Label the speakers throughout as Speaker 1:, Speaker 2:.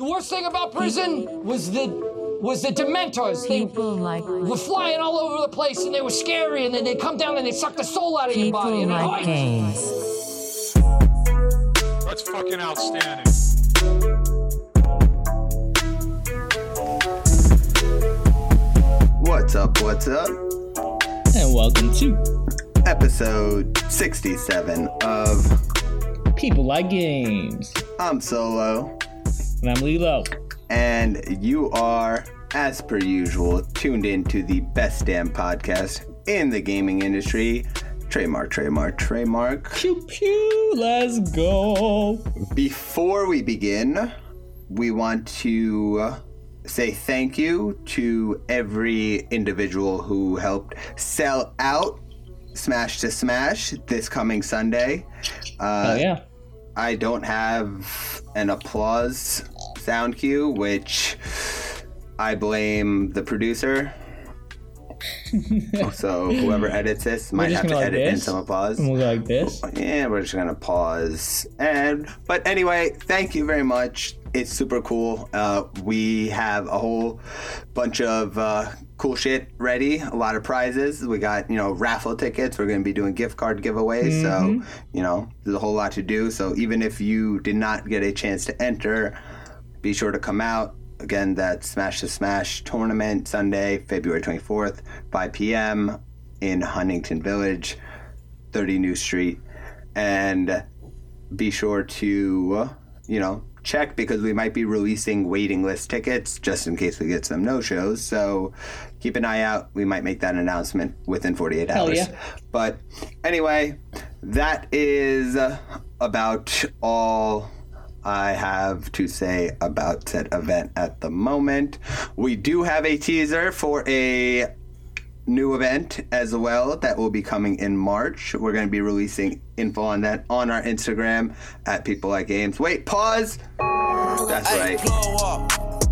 Speaker 1: The worst thing about prison was the was the Dementors. They
Speaker 2: like
Speaker 1: were flying all over the place and they were scary and then they come down and they suck the soul out of your body.
Speaker 2: people
Speaker 1: And
Speaker 2: like
Speaker 1: I,
Speaker 2: games.
Speaker 3: That's fucking outstanding.
Speaker 4: What's up? What's up?
Speaker 5: And welcome to
Speaker 4: Episode 67 of
Speaker 5: People Like Games.
Speaker 4: I'm Solo,
Speaker 5: And I'm Lilo.
Speaker 4: and you are, as per usual, tuned in to the best damn podcast in the gaming industry. Trademark, trademark, trademark.
Speaker 5: Pew pew, let's go.
Speaker 4: Before we begin, we want to say thank you to every individual who helped sell out Smash to Smash this coming Sunday. Uh,
Speaker 5: Oh yeah.
Speaker 4: I don't have an applause sound cue, which I blame the producer. so whoever edits this might have to
Speaker 5: like
Speaker 4: edit in some applause.
Speaker 5: And we'll go like this.
Speaker 4: Yeah, we're just gonna pause. And but anyway, thank you very much. It's super cool. Uh, we have a whole bunch of uh, cool shit ready. A lot of prizes. We got you know raffle tickets. We're gonna be doing gift card giveaways. So you know there's a whole lot to do. So even if you did not get a chance to enter, be sure to come out. Again, that Smash to Smash tournament Sunday, February 24th, 5 p.m. in Huntington Village. 30 New Street, and be sure to, you know, check because we might be releasing waiting list tickets just in case we get some no shows. So keep an eye out. We might make that announcement within 48
Speaker 5: Hell
Speaker 4: hours.
Speaker 5: yeah.
Speaker 4: But anyway, that is about all. I have to say about said event at the moment. We do have a teaser for a new event as well that will be coming in March. We're going to be releasing info on that on our Instagram at People Like Games. Wait, pause. That's right.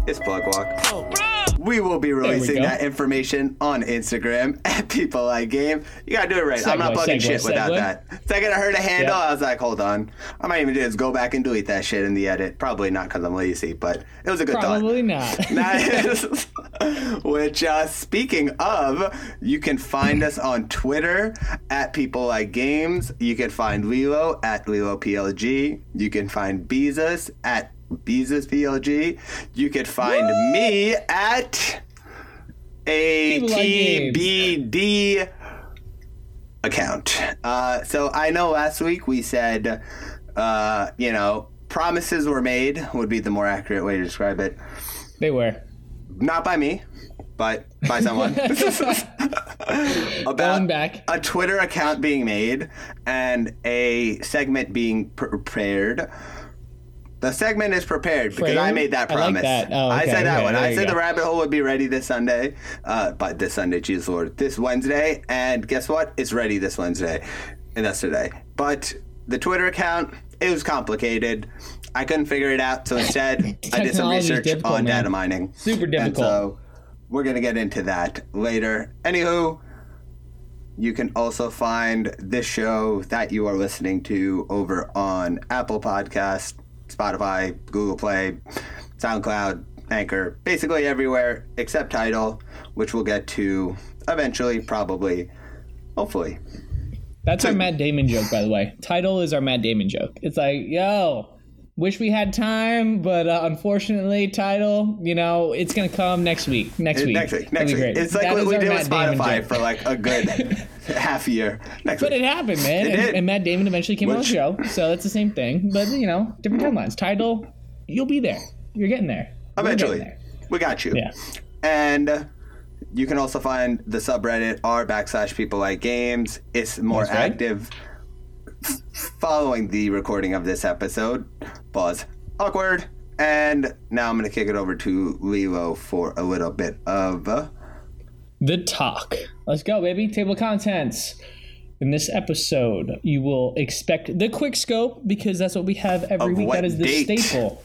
Speaker 4: It's Plug Walk. We will be releasing that information on Instagram at People Like Game. You gotta do it right. I'm not
Speaker 5: Segue,
Speaker 4: plugging
Speaker 5: segue,
Speaker 4: shit without
Speaker 5: segue.
Speaker 4: that. Second I heard a handle,
Speaker 5: Yeah.
Speaker 4: I was like, hold on. I might even do is go back and delete that shit in the edit. Probably not because I'm lazy, but it was a good thought.
Speaker 5: Probably not.
Speaker 4: That is, which, uh, speaking of, you can find us on Twitter at People Like Games. You can find Lilo at Lilo PLG. You can find Beezus at Beezus PLG. You can find me at ATBD account. Uh, so I know last week we said, uh, you know, promises were made would be the more accurate way to describe it
Speaker 5: they were.
Speaker 4: not by me, but by someone. About
Speaker 5: back.
Speaker 4: a Twitter account being made and a segment being prepared. The segment is prepared because I made that
Speaker 5: I like
Speaker 4: promise.
Speaker 5: that. Oh,
Speaker 4: I
Speaker 5: okay,
Speaker 4: said that
Speaker 5: okay,
Speaker 4: one. I said
Speaker 5: go.
Speaker 4: the rabbit hole would be ready this Sunday, uh, but this Sunday, Jesus Lord, this Wednesday, and guess what? It's ready this Wednesday, and that's today. But the Twitter account, it was complicated. I couldn't figure it out, so instead, I did some research on
Speaker 5: man.
Speaker 4: data mining.
Speaker 5: Super
Speaker 4: And
Speaker 5: difficult.
Speaker 4: so we're gonna get into that later. Anywho, you can also find this show that you are listening to over on Apple Podcast, Spotify, Google Play, SoundCloud, Anchor, basically everywhere except Tidal, which we'll get to eventually, probably, hopefully.
Speaker 5: That's our Matt Damon joke, by the way. Tidal is our Matt Damon joke. It's like, yo, wish we had time, but uh, unfortunately, Tidal, you know, it's gonna come next week. Next week.
Speaker 4: Next week, next week. It's like
Speaker 5: That
Speaker 4: what we did with
Speaker 5: Matt Damon
Speaker 4: Spotify for like a good half year. Next
Speaker 5: But
Speaker 4: week.
Speaker 5: it happened, man.
Speaker 4: It
Speaker 5: and,
Speaker 4: did.
Speaker 5: and Matt Damon eventually came on
Speaker 4: Which-
Speaker 5: the show, so that's the same thing. But you know, different timelines. Tidal, you'll be there. You're getting there. We're getting
Speaker 4: Eventually.
Speaker 5: there.
Speaker 4: We got you.
Speaker 5: Yeah.
Speaker 4: And uh, you can also find the subreddit r backslash people like games. It's more
Speaker 5: That's
Speaker 4: active f- following the recording of this episode. Pause. Awkward. And now I'm going to kick it over to Lilo for a little bit of. Uh,
Speaker 5: The talk. Let's go, baby. Table of contents. In this episode, you will expect the quick scope because that's what we have every
Speaker 4: Of
Speaker 5: week. That is the
Speaker 4: date?
Speaker 5: staple.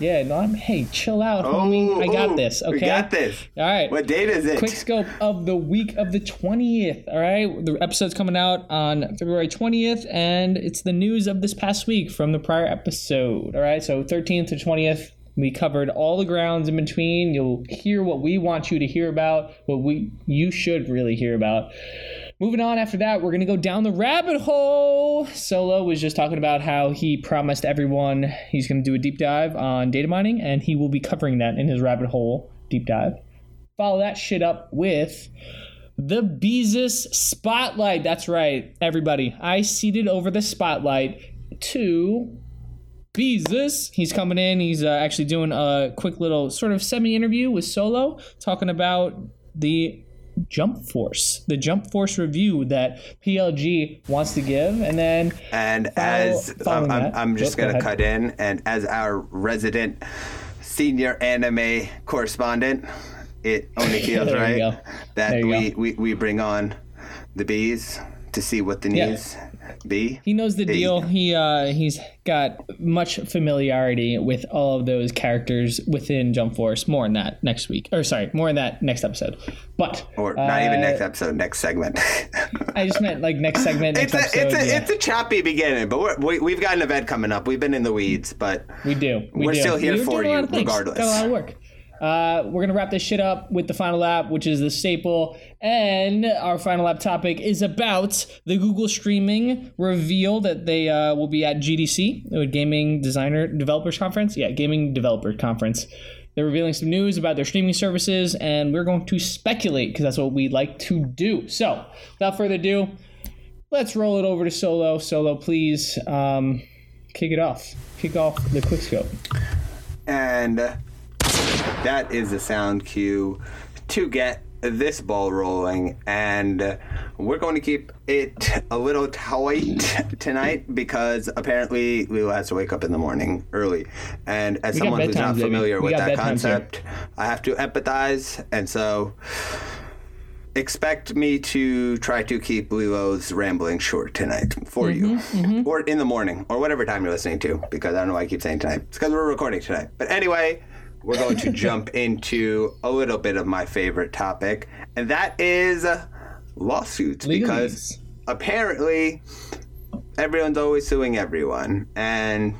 Speaker 5: Yeah, no, I'm. Hey, chill out, homie. I got
Speaker 4: ooh,
Speaker 5: this. Okay.
Speaker 4: We got this.
Speaker 5: All right.
Speaker 4: What date is it?
Speaker 5: quick scope of the week of the 20th. All right. The episode's coming out on February 20th, and it's the news of this past week from the prior episode. All right. So 13th to 20th, We covered all the grounds in between. You'll hear what we want you to hear about, what we you should really hear about. Moving on after that, we're going to go down the rabbit hole. Solo was just talking about how he promised everyone he's going to do a deep dive on data mining, and he will be covering that in his rabbit hole deep dive. Follow that shit up with the Beezus Spotlight. That's right, everybody. I seated over the spotlight to Beezus. He's coming in. He's uh, actually doing a quick little sort of semi interview with Solo, talking about the Jump Force, the Jump Force review that PLG wants to give, and then
Speaker 4: And
Speaker 5: Follow-
Speaker 4: as I'm, I'm, I'm just
Speaker 5: Yep,
Speaker 4: gonna cut in, and as our resident senior anime correspondent, it only feels right that we, we we bring on the bees to see what the
Speaker 5: Yeah.
Speaker 4: Be.
Speaker 5: He knows the
Speaker 4: Hey.
Speaker 5: deal. He uh, he's got much familiarity with all of those characters within Jump Force. More on that next week, or sorry, more on that next episode. But
Speaker 4: Or not even
Speaker 5: uh,
Speaker 4: next episode, next segment.
Speaker 5: I just meant like next segment,
Speaker 4: it's a
Speaker 5: episode.
Speaker 4: it's a
Speaker 5: yeah.
Speaker 4: it's a choppy beginning, but we're, we we've got an event coming up. We've been in the weeds, but
Speaker 5: we do. We
Speaker 4: we're
Speaker 5: do.
Speaker 4: still here
Speaker 5: We're
Speaker 4: for
Speaker 5: doing a lot
Speaker 4: you regardless.
Speaker 5: Got a lot of work. Uh, we're gonna wrap this shit up with the final lap, which is the staple, and our final lap topic is about the Google streaming reveal that they uh, will be at GDC, the Gaming Designer Developers Conference. Yeah, Gaming Developer Conference. They're revealing some news about their streaming services, and we're going to speculate because that's what we like to do. So, without further ado, let's roll it over to Solo. Solo, please um, kick it off. Kick off the quick scope.
Speaker 4: And that is the sound cue to get this ball rolling. And we're going to keep it a little tight tonight because apparently Lilo has to wake up in the morning early. And as
Speaker 5: got
Speaker 4: someone who's not familiar with that
Speaker 5: bedtimes here.
Speaker 4: concept, I have to empathize. And so expect me to try to keep Lilo's rambling short tonight for
Speaker 5: Mm-hmm,
Speaker 4: you, or in the morning, or whatever time you're listening to, because I don't know why I keep saying tonight. It's because we're recording tonight. But anyway, we're going to jump into a little bit of my favorite topic, and that is uh, lawsuits, because apparently everyone's always suing everyone, and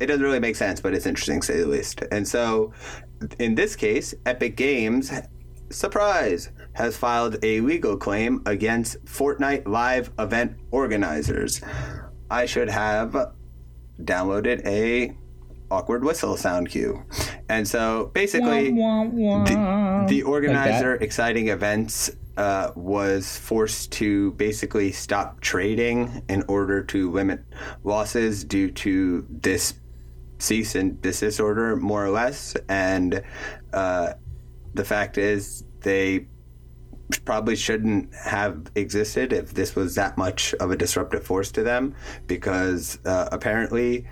Speaker 4: it doesn't really make sense, but it's interesting to say the least. And so, in this case, Epic Games, surprise, has filed a legal claim against Fortnite live event organizers. I should have downloaded a awkward whistle sound cue. And so basically
Speaker 5: Wah, wah, wah.
Speaker 4: the organizer
Speaker 5: Like
Speaker 4: exciting events uh, was forced to basically stop trading in order to limit losses due to this cease and desist order, more or less. And uh, the fact is, they probably shouldn't have existed if this was that much of a disruptive force to them, because uh, apparently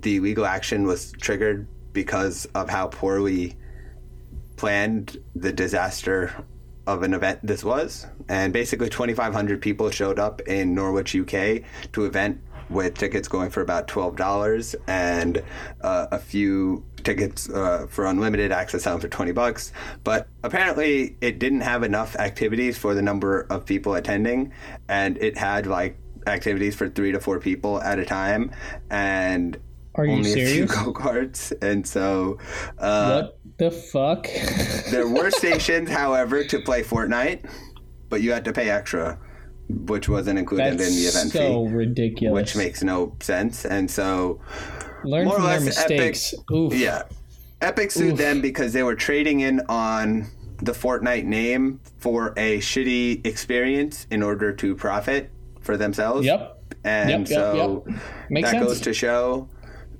Speaker 4: the legal action was triggered because of how poorly planned the disaster of an event this was. And basically, 2,500 people showed up in Norwich, UK to event with tickets going for about $12 and uh, a few tickets uh, for unlimited access selling for 20 bucks. But apparently, it didn't have enough activities for the number of people attending, and it had like activities for three to four people at a time. And
Speaker 5: Are you
Speaker 4: only a few go karts, and so uh,
Speaker 5: What the fuck?
Speaker 4: there were stations, however, to play Fortnite, but you had to pay extra, which wasn't included
Speaker 5: That's
Speaker 4: in the event
Speaker 5: so
Speaker 4: fee,
Speaker 5: ridiculous.
Speaker 4: which makes no sense. And so,
Speaker 5: Learn
Speaker 4: more or
Speaker 5: from their
Speaker 4: less, Epic-
Speaker 5: mistakes. Oof.
Speaker 4: yeah, Epic sued them because they were trading in on the Fortnite name for a shitty experience in order to profit for themselves.
Speaker 5: Yep.
Speaker 4: And
Speaker 5: Yep, yep,
Speaker 4: so
Speaker 5: yep. Makes
Speaker 4: that
Speaker 5: sense.
Speaker 4: goes to show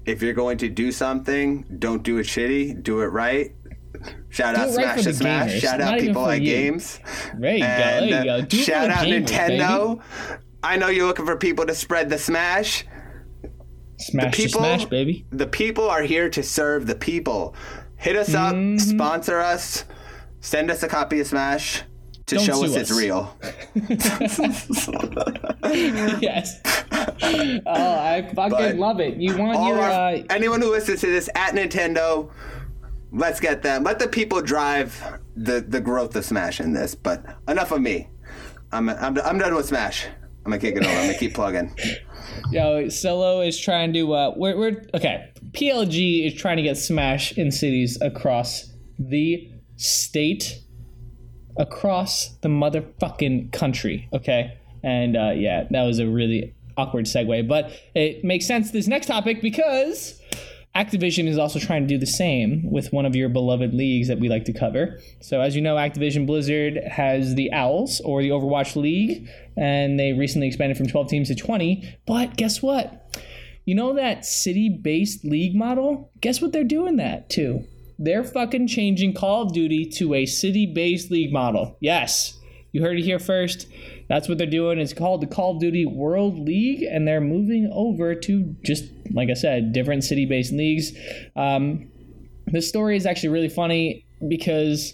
Speaker 4: if you're going to do something, don't do it shitty, do it right. Shout out
Speaker 5: it right
Speaker 4: Smash to
Speaker 5: the
Speaker 4: Smash.
Speaker 5: gamers,
Speaker 4: Shout
Speaker 5: not
Speaker 4: out people like
Speaker 5: you.
Speaker 4: games.
Speaker 5: There you go. There you go. Do
Speaker 4: shout out
Speaker 5: gamers,
Speaker 4: Nintendo.
Speaker 5: Baby.
Speaker 4: I know you're looking for people to spread the Smash.
Speaker 5: Smash to
Speaker 4: people-
Speaker 5: smash, baby.
Speaker 4: The people are here to serve the people. Hit us up,
Speaker 5: Mm-hmm.
Speaker 4: sponsor us, send us a copy of Smash to
Speaker 5: Don't
Speaker 4: show us
Speaker 5: sue
Speaker 4: it's real.
Speaker 5: yes. Oh, I fucking
Speaker 4: But
Speaker 5: love it. You want your
Speaker 4: our,
Speaker 5: uh,
Speaker 4: anyone who listens to this at Nintendo, let's get them. Let the people drive the, the growth of Smash in this. But enough of me. I'm, I'm, I'm done with Smash. I'm gonna kick it over. I'm gonna keep plugging.
Speaker 5: Yo, Solo is trying to. Uh, we're, we're okay. PLG is trying to get Smash in cities across the state, across the motherfucking country. Okay, and uh, yeah, that was a really awkward segue, but it makes sense. This next topic because Activision is also trying to do the same with one of your beloved leagues that we like to cover. So, as you know, Activision Blizzard has the Owls or the Overwatch League, and they recently expanded from 12 teams to 20. But guess what? You know that city based league model? Guess what they're doing that too? They're fucking changing Call of Duty to a city based league model. Yes, you heard it here first. That's what they're doing. It's called the Call of Duty World League, and they're moving over to just, like I said, different city based leagues. Um, the story is actually really funny because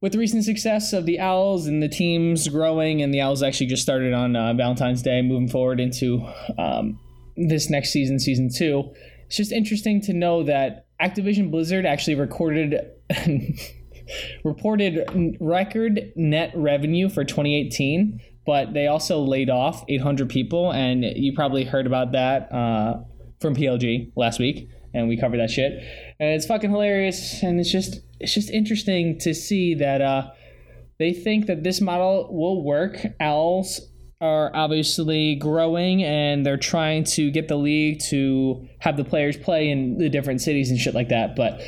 Speaker 5: with the recent success of the Owls and the teams growing, and the Owls actually just started on uh, Valentine's Day, moving forward into um, this next season, season two. It's just interesting to know that Activision Blizzard actually recorded. reported record net revenue for 2018, but they also laid off 800 people, and you probably heard about that uh, from PLG last week, and we covered that shit. And it's fucking hilarious, and it's just it's just interesting to see that uh, they think that this model will work. Owls are obviously growing and they're trying to get the league to have the players play in the different cities and shit like that. But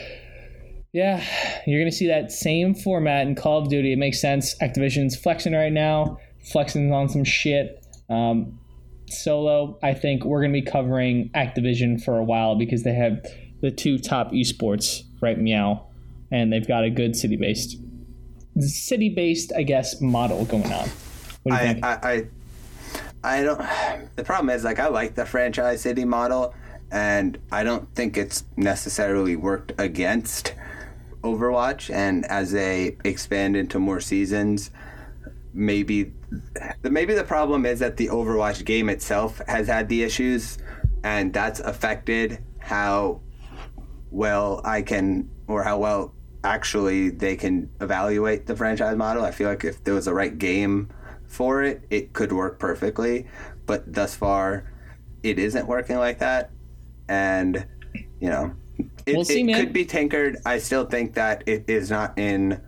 Speaker 5: yeah, you're gonna see that same format in Call of Duty. It makes sense. Activision's flexing right now, flexing on some shit. Um, solo, I think we're gonna be covering Activision for a while because they have the two top esports, right? Meow, and they've got a good city based, city based, I guess, model going on. What do you
Speaker 4: I,
Speaker 5: think?
Speaker 4: I, I, I don't. The problem is, like, I like the franchise city model, and I don't think it's necessarily worked against Overwatch. And as they expand into more seasons, maybe, the maybe the problem is that the Overwatch game itself has had the issues, and that's affected how well I can, or how well actually they can evaluate the franchise model. I feel like if there was a right game for it, it could work perfectly. But thus far, it isn't working like that. And, you know, it,
Speaker 5: We'll see,
Speaker 4: it could be tinkered. I still think that it is not in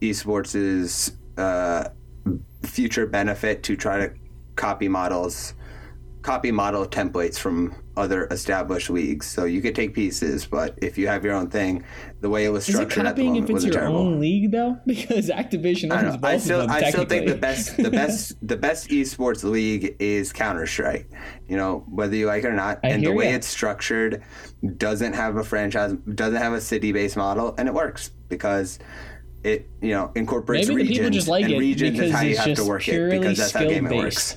Speaker 4: esports' uh, future benefit to try to copy models, copy model templates from other established leagues. So you could take pieces, but if you have your own thing, the way it was
Speaker 5: Is it
Speaker 4: structured at the moment
Speaker 5: if it's
Speaker 4: wasn't
Speaker 5: your
Speaker 4: terrible.
Speaker 5: own league though? Because Activision
Speaker 4: I,
Speaker 5: owns both.
Speaker 4: I still,
Speaker 5: of them.
Speaker 4: I still think the best, the best, the best esports league is Counter Strike. You know, whether you like it or not,
Speaker 5: I
Speaker 4: and the way
Speaker 5: ya.
Speaker 4: it's structured doesn't have a franchise, doesn't have a city-based model, and it works because it, you know, incorporates
Speaker 5: Maybe the people
Speaker 4: regions,
Speaker 5: just like
Speaker 4: and
Speaker 5: it
Speaker 4: regions is how you have to work it because that's how game it works.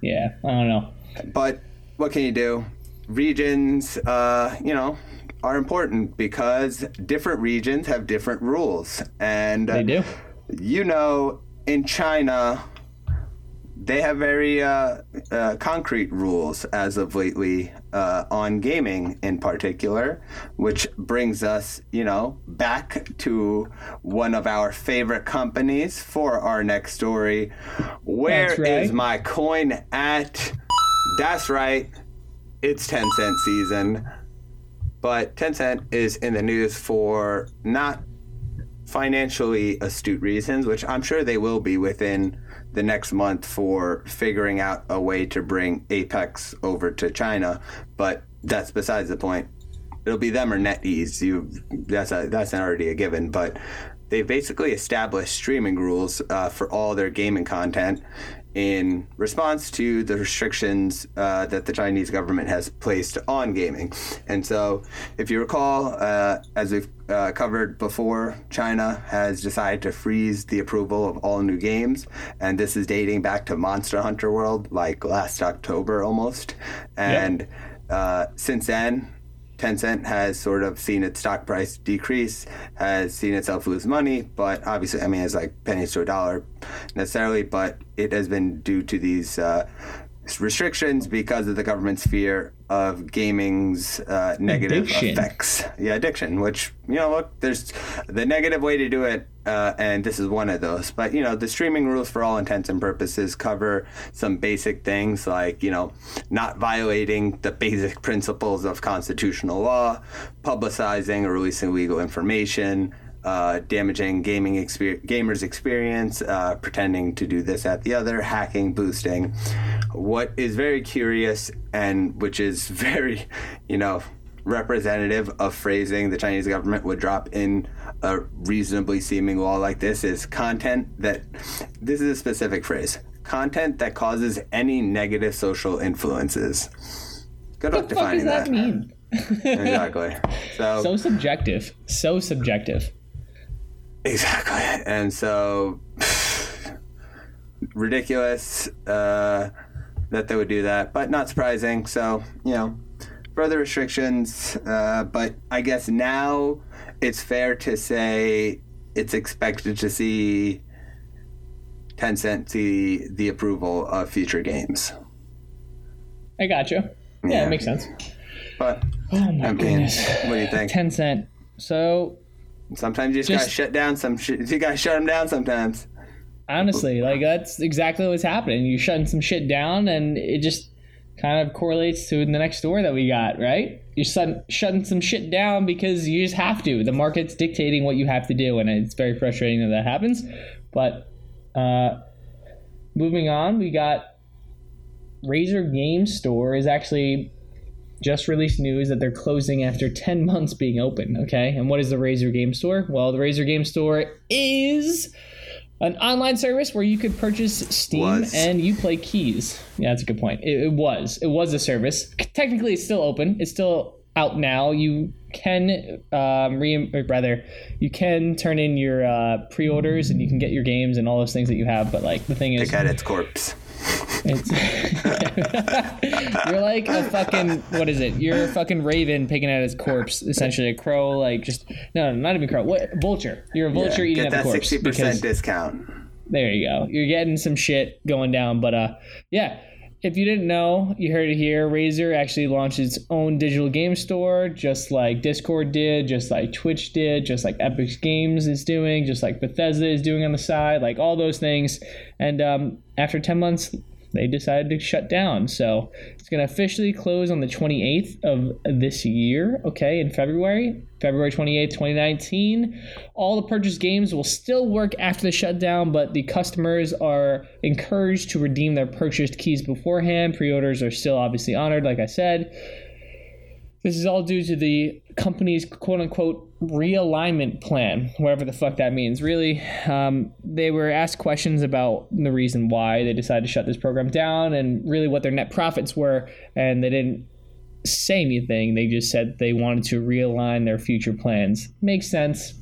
Speaker 5: Yeah, I don't know.
Speaker 4: But what can you do? Regions, uh, you know, are important because different regions have different rules, and
Speaker 5: They do.
Speaker 4: you know, in China, they have very uh, uh, concrete rules as of lately uh, on gaming in particular, which brings us, you know, back to one of our favorite companies for our next story. Where is
Speaker 5: right.
Speaker 4: my coin at? That's right. It's Tencent season. But Tencent is in the news for not financially astute reasons, which I'm sure they will be within the next month for figuring out a way to bring Apex over to China. But that's besides the point. It'll be them or NetEase. You that's a, that's already a given. But they've basically established streaming rules uh, for all their gaming content in response to the restrictions uh, that the Chinese government has placed on gaming. And so, if you recall, uh, as we've uh, covered before, China has decided to freeze the approval of all new games. And this is dating back to Monster Hunter World, like last October almost. And uh, since then, Tencent has sort of seen its stock price decrease, has seen itself lose money, but obviously, I mean, it's like pennies to a dollar necessarily, but it has been due to these uh, restrictions because of the government's fear of gaming's uh, negative
Speaker 5: Addiction.
Speaker 4: effects. Yeah, addiction. Which you know, look, there's the negative way to do it, uh, and this is one of those. But you know, the streaming rules, for all intents and purposes, cover some basic things like you know, not violating the basic principles of constitutional law, publicizing or releasing legal information uh, damaging gaming exper- gamers' experience, uh, pretending to do this at the other, hacking, boosting. What is very curious and which is very, you know, representative of phrasing the Chinese government would drop in a reasonably seeming law like this is content that this is a specific phrase content that causes any negative social influences. Good luck
Speaker 5: What the fuck does
Speaker 4: defining
Speaker 5: that
Speaker 4: that.
Speaker 5: mean?
Speaker 4: Exactly. So,
Speaker 5: So subjective. So subjective.
Speaker 4: Exactly. And so ridiculous uh, that they would do that, but not surprising. So, you know, further restrictions. Uh, but I guess now it's fair to say it's expected to see Tencent see the approval of future games.
Speaker 5: I gotcha. Yeah,
Speaker 4: Yeah.
Speaker 5: it makes sense.
Speaker 4: But,
Speaker 5: Oh my
Speaker 4: I mean,
Speaker 5: goodness.
Speaker 4: what do you think?
Speaker 5: Ten cent. So
Speaker 4: Sometimes you just, gotta shut down some shit. You gotta shut them down sometimes.
Speaker 5: honestly, like that's exactly what's happening. You're shutting some shit down, and it just kind of correlates to the next door that we got, right? You're shutting, shutting some shit down because you just have to. The market's dictating what you have to do, and it's very frustrating that that happens. But uh, moving on, we got Razer Game Store is actually just released news that they're closing after 10 months being open. Okay. And what is the Razer Game Store? Well, the Razer Game Store is an online service where you could purchase Steam
Speaker 4: Was.
Speaker 5: and you play keys. Yeah, that's a good point. It, it was. It was a service. Technically, it's still open. It's still out now. You can um, re- or rather, you can turn in your uh, pre-orders and you can get your games and all those things that you have. But like the thing is,
Speaker 4: Look at its corpse.
Speaker 5: It's you're like a fucking what is it? You're a fucking raven picking at his corpse, essentially a crow. Like just no, no, not even crow. What vulture? You're a vulture
Speaker 4: Yeah,
Speaker 5: eating
Speaker 4: Get
Speaker 5: at the
Speaker 4: that
Speaker 5: corpse.
Speaker 4: sixty percent discount.
Speaker 5: there you go. You're getting some shit going down. But uh, yeah. If you didn't know, you heard it here. Razer actually launched its own digital game store, just like Discord did, just like Twitch did, just like Epic Games is doing, just like Bethesda is doing on the side, like all those things. And um, after 10 months, they decided to shut down. So it's going to officially close on the 28th of this year, okay, in February, February 28th, 2019. All the purchased games will still work after the shutdown, but the customers are encouraged to redeem their purchased keys beforehand. Pre orders are still obviously honored, like I said. This is all due to the company's quote unquote realignment plan, whatever the fuck that means. Really, um, they were asked questions about the reason why they decided to shut this program down and really what their net profits were, and they didn't say anything. They just said they wanted to realign their future plans. Makes sense.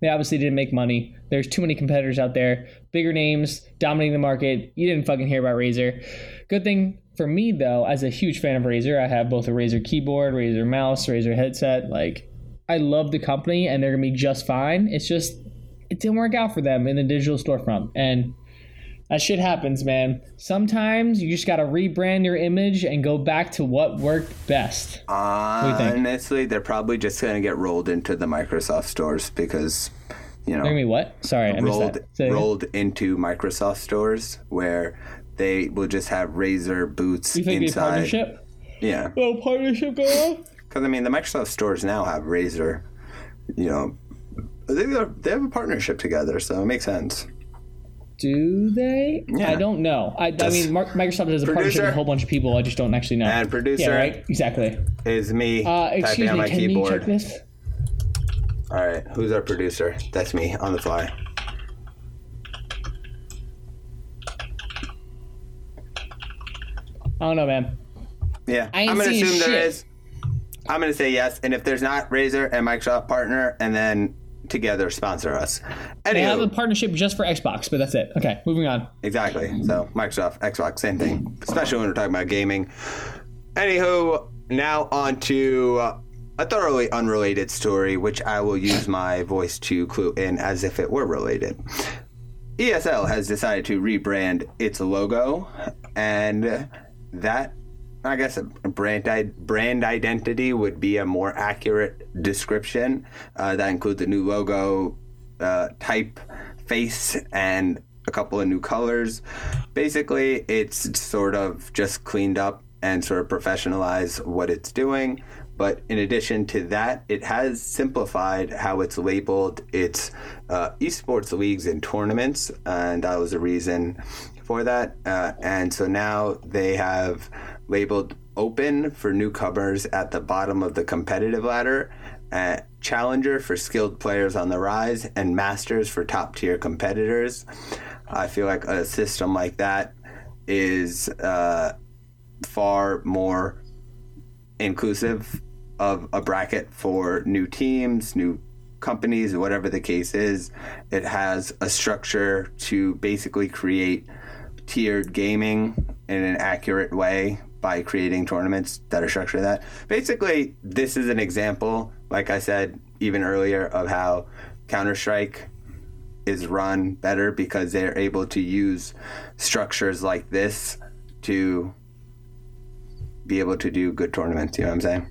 Speaker 5: They obviously didn't make money. There's too many competitors out there, bigger names dominating the market. You didn't fucking hear about Razer. Good thing for me though, as a huge fan of Razer, I have both a Razer keyboard, Razer mouse, Razer headset. Like, I love the company and they're gonna be just fine. It's just it didn't work out for them in the digital storefront, and that shit happens, man. Sometimes you just gotta rebrand your image and go back to what worked best.
Speaker 4: Honestly, they're probably just gonna get rolled into the Microsoft stores because, you know,
Speaker 5: They're what? Sorry, I
Speaker 4: rolled
Speaker 5: that. Say it again.
Speaker 4: rolled into Microsoft stores where they will just have Razer boots
Speaker 5: You think a
Speaker 4: inside.
Speaker 5: partnership?
Speaker 4: Yeah,
Speaker 5: Oh, partnership going on?
Speaker 4: Because I mean, the Microsoft stores now have Razer. You know, they they have a partnership together, so it makes sense.
Speaker 5: Do they?
Speaker 4: Yeah.
Speaker 5: I don't know. I, I mean, Mar- Microsoft has a partnership with a whole bunch of people. I just don't actually know.
Speaker 4: And producer?
Speaker 5: Yeah, right. Exactly.
Speaker 4: Is me
Speaker 5: Uh,
Speaker 4: typing
Speaker 5: excuse
Speaker 4: on
Speaker 5: me.
Speaker 4: my
Speaker 5: Can you
Speaker 4: keyboard.
Speaker 5: check this?
Speaker 4: All right, who's our producer? That's me on the fly.
Speaker 5: I don't know, man.
Speaker 4: Yeah,
Speaker 5: I
Speaker 4: I'm gonna assume there
Speaker 5: shit.
Speaker 4: is. I'm gonna say yes, and if there's not, Razer and Microsoft partner, and then together sponsor us.
Speaker 5: They have a partnership just for Xbox, but that's it. Okay, moving on.
Speaker 4: exactly. So Microsoft, Xbox, same thing. Especially when we're talking about gaming. Anywho, now on to a thoroughly unrelated story, which I will use my voice to clue in as if it were related. ESL has decided to rebrand its logo and that I guess a brand brand identity would be a more accurate description. Uh, that includes a new logo, uh, type, face, and a couple of new colors. Basically, it's sort of just cleaned up and sort of professionalized what it's doing. But in addition to that, it has simplified how it's labeled its uh, esports leagues and tournaments, and that was a reason that. Uh, and so now they have labeled open for newcomers at the bottom of the competitive ladder, uh, challenger for skilled players on the rise, and masters for top tier competitors. I feel like a system like that is uh, far more inclusive of a bracket for new teams, new companies, whatever the case is. It has a structure to basically create tiered gaming in an accurate way by creating tournaments that are structured that. Basically, this is an example, like I said even earlier, of how Counter Strike is run better because they're able to use structures like this to be able to do good tournaments. You know what I'm saying?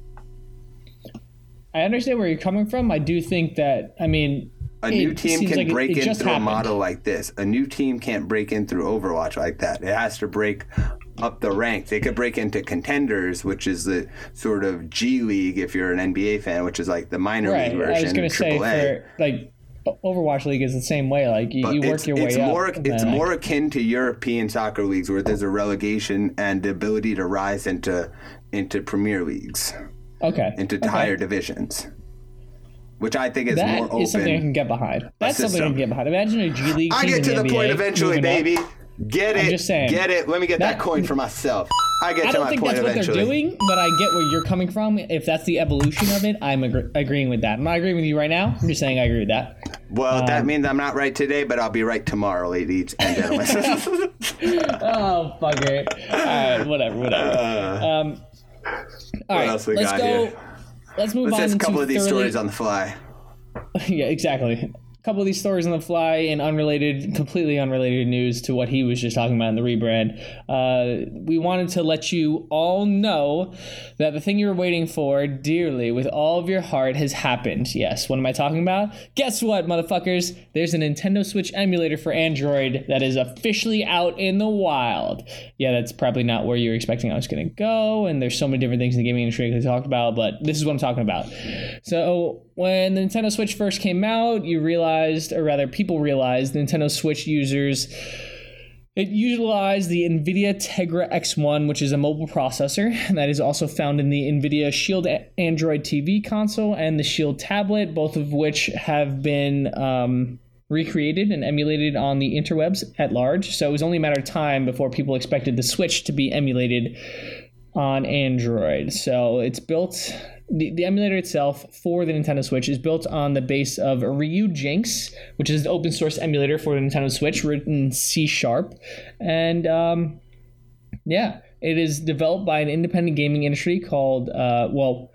Speaker 5: I understand where you're coming from. I do think that I mean
Speaker 4: A new team can
Speaker 5: like
Speaker 4: break
Speaker 5: it
Speaker 4: in through
Speaker 5: happened.
Speaker 4: a model like this. A new team can't break in through Overwatch like that. It has to break up the ranks. They could break into contenders, which is the sort of G League if you're an NBA fan, which is like the minor
Speaker 5: Right.
Speaker 4: league version.
Speaker 5: I was gonna say for like Overwatch League is the same way. Like you, you work your way
Speaker 4: it's
Speaker 5: up.
Speaker 4: more it's
Speaker 5: then, like-
Speaker 4: more akin to European soccer leagues where there's a relegation and the ability to rise into into Premier leagues,
Speaker 5: okay.
Speaker 4: into
Speaker 5: okay.
Speaker 4: higher divisions. Which I think is
Speaker 5: That
Speaker 4: more
Speaker 5: is
Speaker 4: open.
Speaker 5: something I can get behind. That's something I can get behind. Imagine a G League.
Speaker 4: I get to the
Speaker 5: NBA
Speaker 4: point eventually,
Speaker 5: up.
Speaker 4: baby. Get it.
Speaker 5: just saying.
Speaker 4: Get it. Let me get that,
Speaker 5: That-
Speaker 4: coin for myself. I get
Speaker 5: I
Speaker 4: to my point eventually.
Speaker 5: I don't think that's what they're doing, but I get where you're coming from. If that's the evolution of it, I'm agr agreeing with that. I'm not agreeing with you right now. I'm just saying I agree with that.
Speaker 4: Well,
Speaker 5: Um,
Speaker 4: that means I'm not right today, but I'll be right tomorrow, ladies and gentlemen.
Speaker 5: Oh fuck it. All right, whatever, whatever. Um, all right,
Speaker 4: Uh, else we
Speaker 5: let's
Speaker 4: got
Speaker 5: go.
Speaker 4: here?
Speaker 5: Let's move
Speaker 4: Let's
Speaker 5: on
Speaker 4: just a couple of these
Speaker 5: thoroughly-
Speaker 4: stories on the fly.
Speaker 5: yeah, exactly. A couple of these stories on the fly in unrelated, completely unrelated news to what he was just talking about in the rebrand. Uh, we wanted to let you all know that the thing you were waiting for dearly with all of your heart has happened. Yes, what am I talking about? Guess what, motherfuckers? There's a Nintendo Switch emulator for Android that is officially out in the wild. Yeah, that's probably not where you were expecting I was going to go, and there's so many different things in the gaming industry to talk about, but this is what I'm talking about. So when the Nintendo Switch first came out, you realized, or rather, people realized, Nintendo Switch users. It utilized the NVIDIA Tegra X1, which is a mobile processor that is also found in the NVIDIA Shield Android TV console and the Shield tablet, both of which have been um, recreated and emulated on the interwebs at large. So it was only a matter of time before people expected the Switch to be emulated on Android. So it's built. The, the emulator itself for the Nintendo Switch is built on the base of Ryujinx, which is an open source emulator for the Nintendo Switch written C Sharp. And um, yeah, it is developed by an independent gaming industry called, uh, well,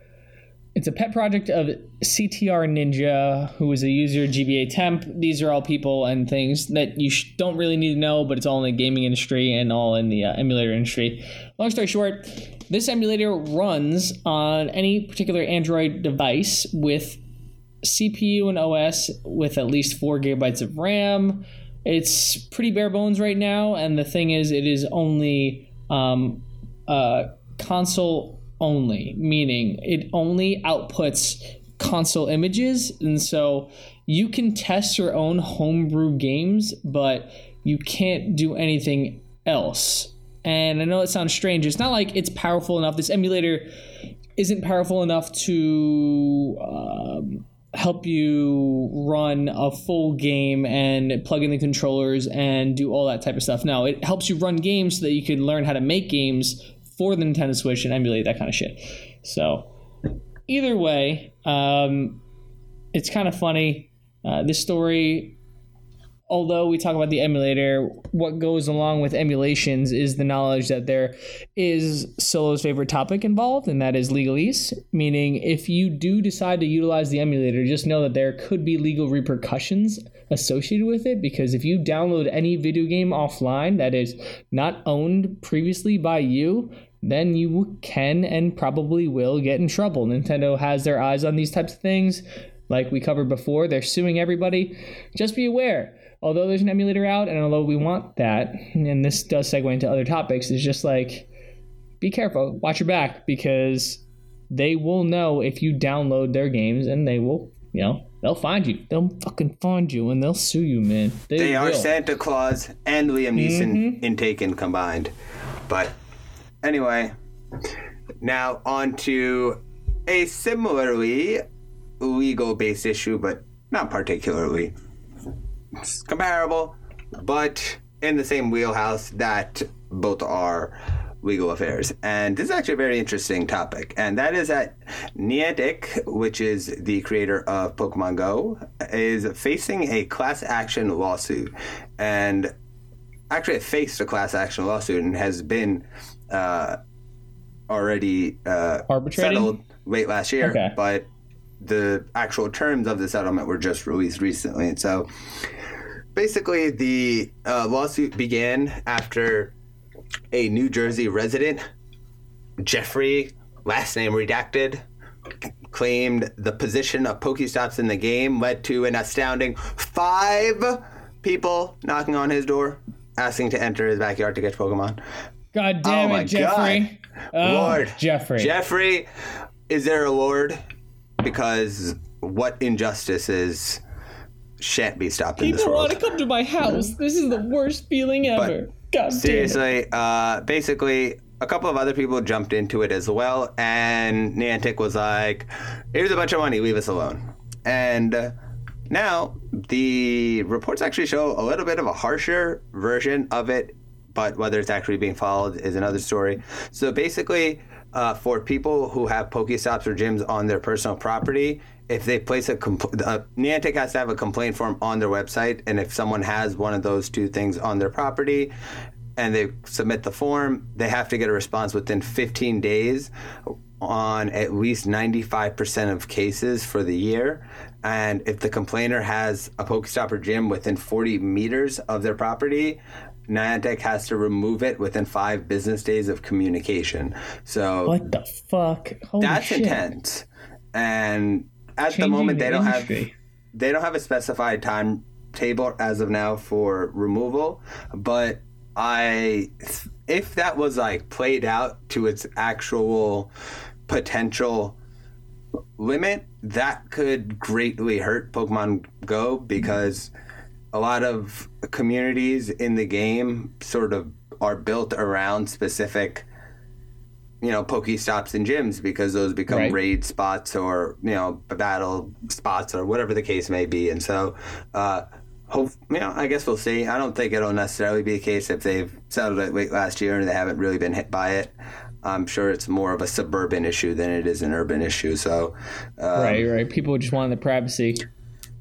Speaker 5: it's a pet project of CTR Ninja, who is a user, GBAtemp. These are all people and things that you sh- don't really need to know, but it's all in the gaming industry and all in the uh, emulator industry. Long story short, this emulator runs on any particular Android device with CPU and OS with at least four gigabytes of RAM. It's pretty bare bones right now, and the thing is, it is only um, uh, console only, meaning it only outputs console images, and so you can test your own homebrew games, but you can't do anything else. And I know it sounds strange. It's not like it's powerful enough. This emulator isn't powerful enough to um, help you run a full game and plug in the controllers and do all that type of stuff. No, it helps you run games so that you can learn how to make games for the Nintendo Switch and emulate that kind of shit. So, either way, um, it's kind of funny. Uh, this story although we talk about the emulator, what goes along with emulations is the knowledge that there is Solo's favorite topic involved, and that is legalese. Meaning, if you do decide to utilize the emulator, just know that there could be legal repercussions associated with it because if you download any video game offline that is not owned previously by you, then you can and probably will get in trouble. Nintendo has their eyes on these types of things. Like we covered before, they're suing everybody. Just be aware. Although there's an emulator out, and although we want that, and this does segue into other topics, it's just like be careful, watch your back, because they will know if you download their games, and they will, you know, they'll find you. They'll fucking find you, and they'll sue you, man. They,
Speaker 4: They are. Santa Claus and Liam Neeson mm-hmm. in Taken combined. But anyway, now on to a similarly legal based issue, but not particularly It's comparable, but in the same wheelhouse that both are legal affairs. And this is actually a very interesting topic, and that is that Niantic, which is the creator of Pokemon Go, is facing a class action lawsuit. And actually, it faced a class action lawsuit and has been uh, already uh,
Speaker 5: Arbitrated?
Speaker 4: settled late last year,
Speaker 5: Okay.
Speaker 4: but the actual terms of the settlement were just released recently. And so basically, the uh, lawsuit began after a New Jersey resident, Jeffrey, last name redacted, claimed the position of Pokestops in the game led to an astounding five people knocking on his door asking to enter his backyard to catch Pokemon.
Speaker 5: God damn
Speaker 4: Oh
Speaker 5: it, Jeffrey. Oh,
Speaker 4: Lord.
Speaker 5: Jeffrey.
Speaker 4: Jeffrey, is there a Lord? Because what injustices shan't be stopped in this
Speaker 5: People want to come to my house. This is the worst feeling ever. God damn.
Speaker 4: Seriously, uh, basically, a couple of other people jumped into it as well, and Niantic was like, "Here's a bunch of money, leave us alone." And uh, now the reports actually show a little bit of a harsher version of it, but whether it's actually being followed is another story. So basically, uh, for people who have Pokestops or gyms on their personal property, if they place a compl- uh, Niantic has to have a complaint form on their website, and if someone has one of those two things on their property, and they submit the form, they have to get a response within 15 days on at least 95% of cases for the year. And if the complainer has a Pokestop or gym within 40 meters of their property, Niantic has to remove it within five business days of communication. So
Speaker 5: What the fuck? Holy
Speaker 4: that's
Speaker 5: shit.
Speaker 4: intense. And at the moment,
Speaker 5: the
Speaker 4: they don't have they don't have a specified timetable as of now for removal. But I, if that was like played out to its actual potential limit, that could greatly hurt Pokemon Go because a lot of communities in the game sort of are built around specific you know pokestops and gyms because those become
Speaker 5: Right.
Speaker 4: raid spots or you know battle spots or whatever the case may be and so uh hope you know i guess we'll see i don't think it'll necessarily be the case if they've settled it late last year and they haven't really been hit by it i'm sure it's more of a suburban issue than it is an urban issue so uh,
Speaker 5: Right, right. People just want the privacy.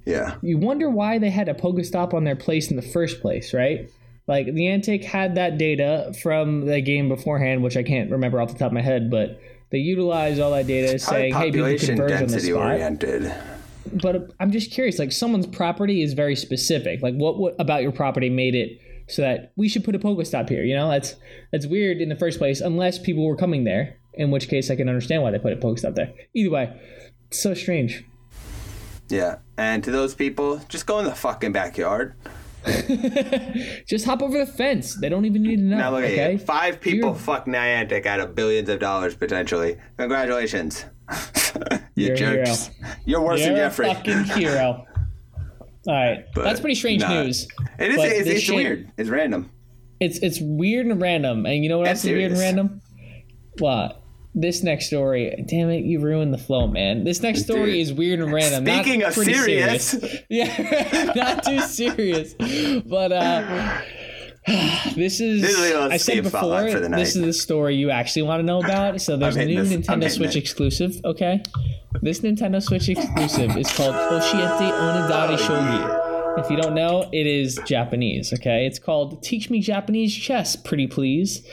Speaker 4: yeah
Speaker 5: You wonder why they had a Pokestop on their place in the first place, right? Like Niantic had that data from the game beforehand, which I can't remember off the top of my head, but they utilized all that data
Speaker 4: Probably
Speaker 5: saying, "Hey, people
Speaker 4: population
Speaker 5: converge on this
Speaker 4: density
Speaker 5: spot."
Speaker 4: oriented
Speaker 5: But I'm just curious, like someone's property is very specific. Like what, what about your property made it so that we should put a Pokestop here? You know, that's that's weird in the first place, unless people were coming there. In which case, I can understand why they put a Pokestop there. Either way, it's so strange.
Speaker 4: yeah and to those people just go in the fucking backyard
Speaker 5: Just hop over the fence. They don't even need to know.
Speaker 4: now look at
Speaker 5: okay?
Speaker 4: you five people
Speaker 5: You're-
Speaker 4: fuck niantic out of billions of dollars potentially congratulations you
Speaker 5: You're a
Speaker 4: jerks you're worse
Speaker 5: You're
Speaker 4: than
Speaker 5: a
Speaker 4: jeffrey
Speaker 5: fucking hero. All right,
Speaker 4: But
Speaker 5: that's pretty strange
Speaker 4: nah.
Speaker 5: news.
Speaker 4: It is. It's, it's
Speaker 5: shit-
Speaker 4: weird. It's random.
Speaker 5: It's it's weird and random. And you know what else is weird and random? What? This next story, damn it, you ruined the flow, man. This next story
Speaker 4: Dude.
Speaker 5: is weird and random. not
Speaker 4: Speaking of
Speaker 5: pretty
Speaker 4: serious,
Speaker 5: yeah, not too serious. But uh this is.
Speaker 4: This is
Speaker 5: I said before,
Speaker 4: spotlight for the
Speaker 5: this is the story you actually want to know about. So there's a new
Speaker 4: this-
Speaker 5: Nintendo Switch
Speaker 4: it.
Speaker 5: exclusive, okay? This Nintendo Switch exclusive is called Oshiete Onedari Shogi. If you don't know, it is Japanese, okay? It's called Teach Me Japanese Chess, pretty please.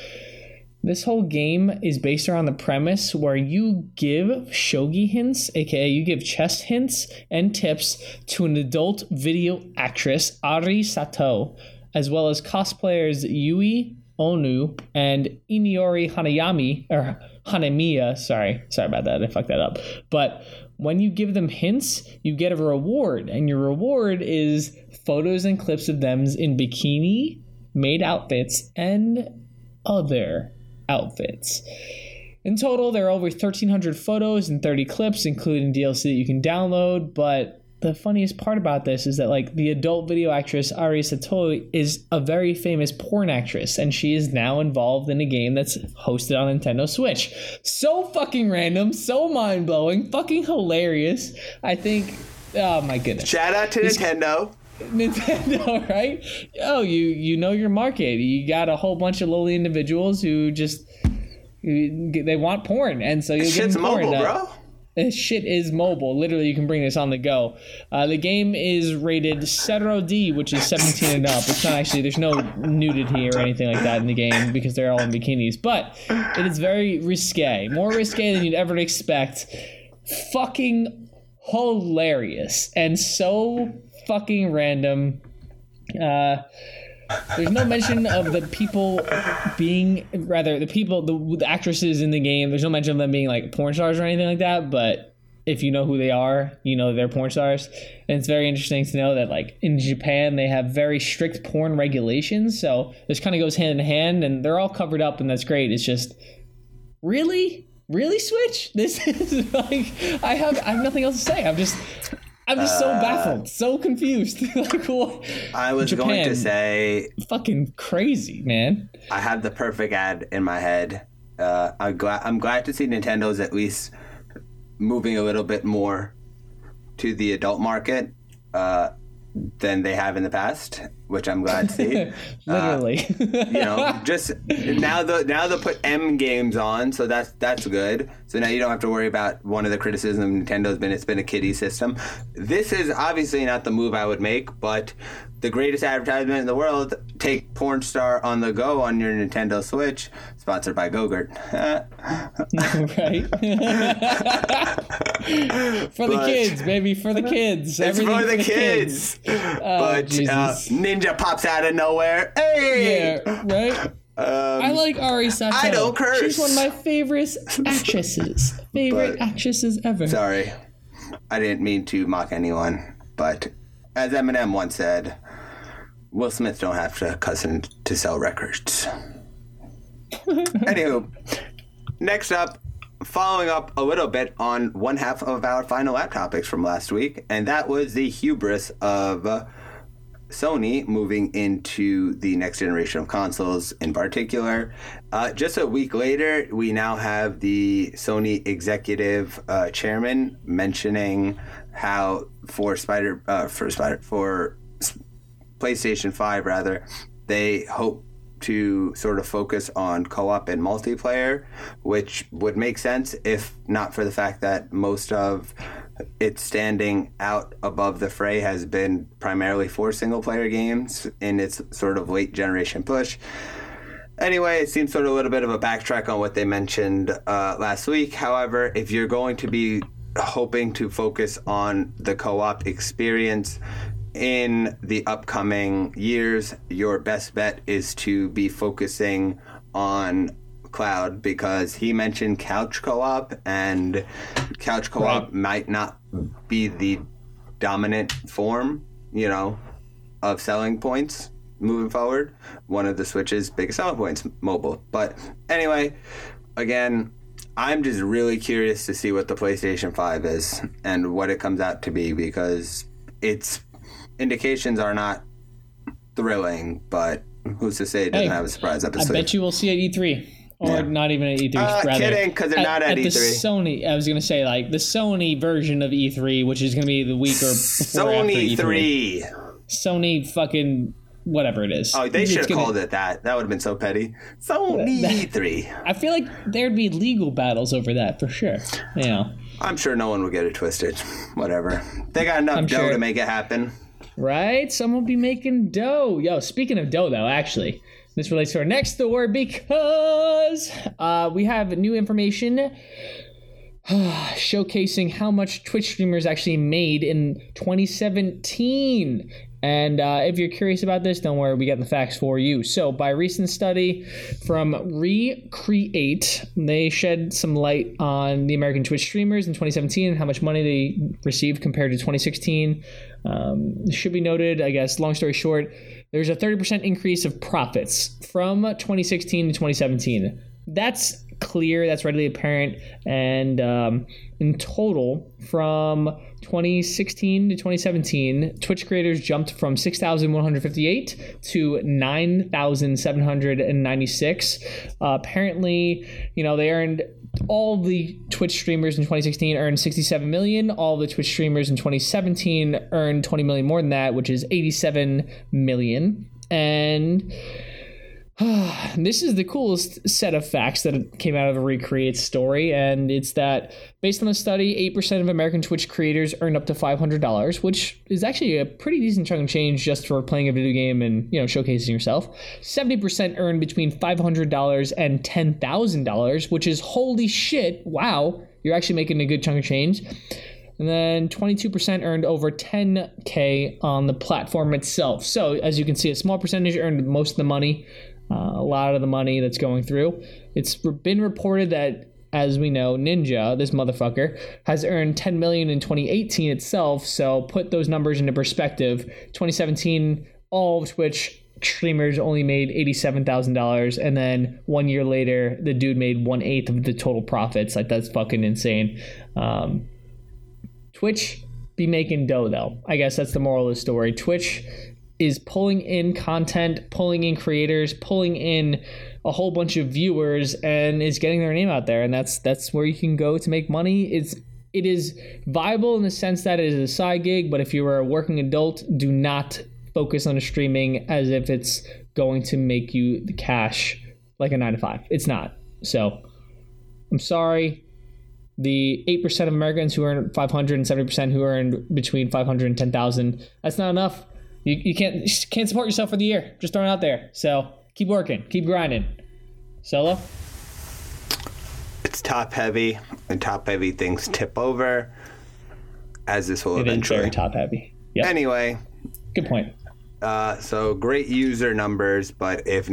Speaker 5: This whole game is based around the premise where you give shogi hints, aka you give chess hints and tips to an adult video actress, Ari Sato, as well as cosplayers Yui Onu and Iniori Hanayami, or Hanemiya, sorry, sorry about that, I fucked that up. But when you give them hints, you get a reward, and your reward is photos and clips of them in bikini, made outfits, and other outfits. In total, there are over 1,300 photos and 30 clips, including DLC that you can download. But the funniest part about this is that, like, the adult video actress Ari Sato is a very famous porn actress, and she is now involved in a game that's hosted on Nintendo Switch. So fucking random, so mind blowing, fucking hilarious. I think. Oh my goodness.
Speaker 4: Shout out to Nintendo.
Speaker 5: Nintendo, right? Oh, you you know your market. You got a whole bunch of lowly individuals who just they want porn, and so you give
Speaker 4: Shit's
Speaker 5: porn.
Speaker 4: mobile,
Speaker 5: Uh,
Speaker 4: bro.
Speaker 5: this shit is mobile. Literally, you can bring this on the go. Uh, the game is rated CERO D, which is 17 and up. It's not actually, there's no nudity or anything like that in the game because they're all in bikinis. But it is very risque. More risque than you'd ever expect. Fucking hilarious. And so fucking random. Uh, there's no mention of the people being, rather, the people, the, the actresses in the game. There's no mention of them being like porn stars or anything like that. But if you know who they are, you know they're porn stars. And it's very interesting to know that, like, in Japan, they have very strict porn regulations. So this kind of goes hand in hand, and they're all covered up, and that's great. It's just, really? Really, Switch? This is like, I have, I have nothing else to say. I'm just. I'm just so baffled, so confused. like, what?
Speaker 4: I was going to say
Speaker 5: fucking crazy, man.
Speaker 4: I have the perfect ad in my head. Uh, I'm glad. I'm glad to see Nintendo's at least moving a little bit more to the adult market uh, than they have in the past, which I'm glad to see.
Speaker 5: Literally.
Speaker 4: Uh, you know, just now the now they'll put M games on, so that's that's good. So now you don't have to worry about one of the criticisms Nintendo's been it's been a kiddie system. This is obviously not the move I would make, but the greatest advertisement in the world: take porn star on the go on your Nintendo Switch, sponsored by Gogurt.
Speaker 5: right? for the
Speaker 4: But-
Speaker 5: kids, baby, for the kids.
Speaker 4: it's
Speaker 5: Everything
Speaker 4: for the kids. but uh, Ninja pops out of nowhere. Hey,
Speaker 5: Yeah, right?
Speaker 4: um,
Speaker 5: I like Ari Sato.
Speaker 4: I don't curse.
Speaker 5: She's one of my favorite actresses. Favorite
Speaker 4: But-
Speaker 5: actresses ever.
Speaker 4: Sorry, I didn't mean to mock anyone, but as Eminem once said, Will Smith don't have to cousin to sell records. Anywho, next up, following up a little bit on one half of our final lap topics from last week, and that was the hubris of Sony moving into the next generation of consoles in particular. Uh, just a week later, we now have the Sony executive uh, chairman mentioning how for Spider uh, for Spider for PlayStation 5 rather, they hope to sort of focus on co-op and multiplayer, which would make sense if not for the fact that most of its standing out above the fray has been primarily for single player games in its sort of late generation push. Anyway, it seems sort of a little bit of a backtrack on what they mentioned uh, last week. However, if you're going to be hoping to focus on the co op experience in the upcoming years, your best bet is to be focusing on cloud because he mentioned couch co-op and couch co-op
Speaker 5: Right.
Speaker 4: might not be the dominant form you know of selling points moving forward one of the switch's biggest selling points mobile but anyway again i'm just really curious to see what the playstation 5 is and what it comes out to be because its indications are not thrilling but who's to say it doesn't
Speaker 5: Hey,
Speaker 4: have a surprise episode?
Speaker 5: I bet you will see at E3. Or
Speaker 4: Yeah.
Speaker 5: not even at E3.
Speaker 4: Uh,
Speaker 5: rather.
Speaker 4: kidding, 'cause they're not at
Speaker 5: the
Speaker 4: E3.
Speaker 5: The Sony, I was going to say, like, the Sony version of E3, which is going to be the week or
Speaker 4: Sony
Speaker 5: E3. Sony fucking whatever it is.
Speaker 4: Oh, they should have called it that. That would have been so petty. Sony E3.
Speaker 5: I feel like there'd be legal battles over that for sure. You know,
Speaker 4: I'm sure no one will get it twisted. Whatever. They got enough
Speaker 5: I'm
Speaker 4: dough
Speaker 5: sure.
Speaker 4: to make it happen.
Speaker 5: Right? Someone will be making dough. Yo, speaking of dough, though, actually, this relates to our next story because uh, we have new information showcasing how much Twitch streamers actually made in 2017. And uh, if you're curious about this, don't worry, we got the facts for you. So, by recent study from Recreate, they shed some light on the American Twitch streamers in 2017 and how much money they received compared to 2016. Um, should be noted, I guess, long story short, there's a 30% increase of profits from 2016 to 2017. That's clear, that's readily apparent. And um, in total, from 2016 to 2017, Twitch creators jumped from 6,158 to 9,796. Uh, apparently, you know, they earned all the Twitch streamers in 2016 earned 67 million. All the Twitch streamers in 2017 earned 20 million more than that, which is 87 million. And this is the coolest set of facts that came out of the Recreate story, and it's that based on the study, 8% of American Twitch creators earned up to $500, which is actually a pretty decent chunk of change just for playing a video game and, you know, showcasing yourself. 70% earned between $500 and $10,000, which is holy shit, wow, you're actually making a good chunk of change. And then 22% earned over 10K on the platform itself. So, as you can see, a small percentage earned most of the money uh, a lot of the money that's going through. It's been reported that as we know, Ninja, this motherfucker, has earned 10 million in 2018 itself. So put those numbers into perspective. 2017, all of Twitch streamers only made $87,000. And then one year later, the dude made one eighth of the total profits. Like, that's fucking insane. Um, Twitch be making dough, though. I guess that's the moral of the story. Twitch is pulling in content, pulling in creators, pulling in a whole bunch of viewers and is getting their name out there and that's that's where you can go to make money. It's it is viable in the sense that it is a side gig, but if you're a working adult, do not focus on streaming as if it's going to make you the cash like a 9 to 5. It's not. So, I'm sorry. The 8% of Americans who earn 500 and 70% who earn between 500 and 10,000, that's not enough you, you can't can't support yourself for the year. Just throwing out there. So keep working, keep grinding. Solo.
Speaker 4: It's top heavy, and top heavy things tip over, as this will
Speaker 5: It is
Speaker 4: eventually.
Speaker 5: very top heavy. Yep.
Speaker 4: Anyway,
Speaker 5: Good point.
Speaker 4: uh, so great user numbers, but if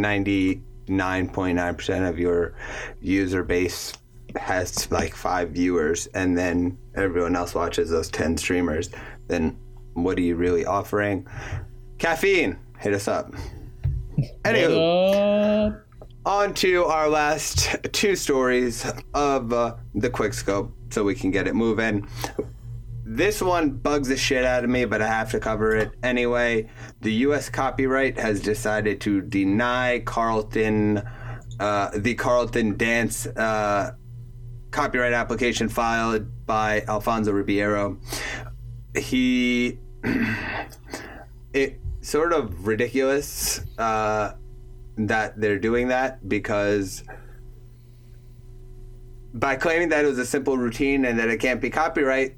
Speaker 4: 99.9% of your user base has like five viewers and then everyone else watches those 10 streamers, then what are you really offering? Caffeine, hit us up. Anywho,
Speaker 5: Uh,
Speaker 4: on to our last two stories of uh, the quick scope so we can get it moving. This one bugs the shit out of me, but I have to cover it anyway. The U.S. copyright has decided to deny Carlton, uh, the Carlton dance uh, copyright application filed by Alfonso Ribeiro. He, it sort of ridiculous uh, that they're doing that because by claiming that it was a simple routine and that it can't be copyright,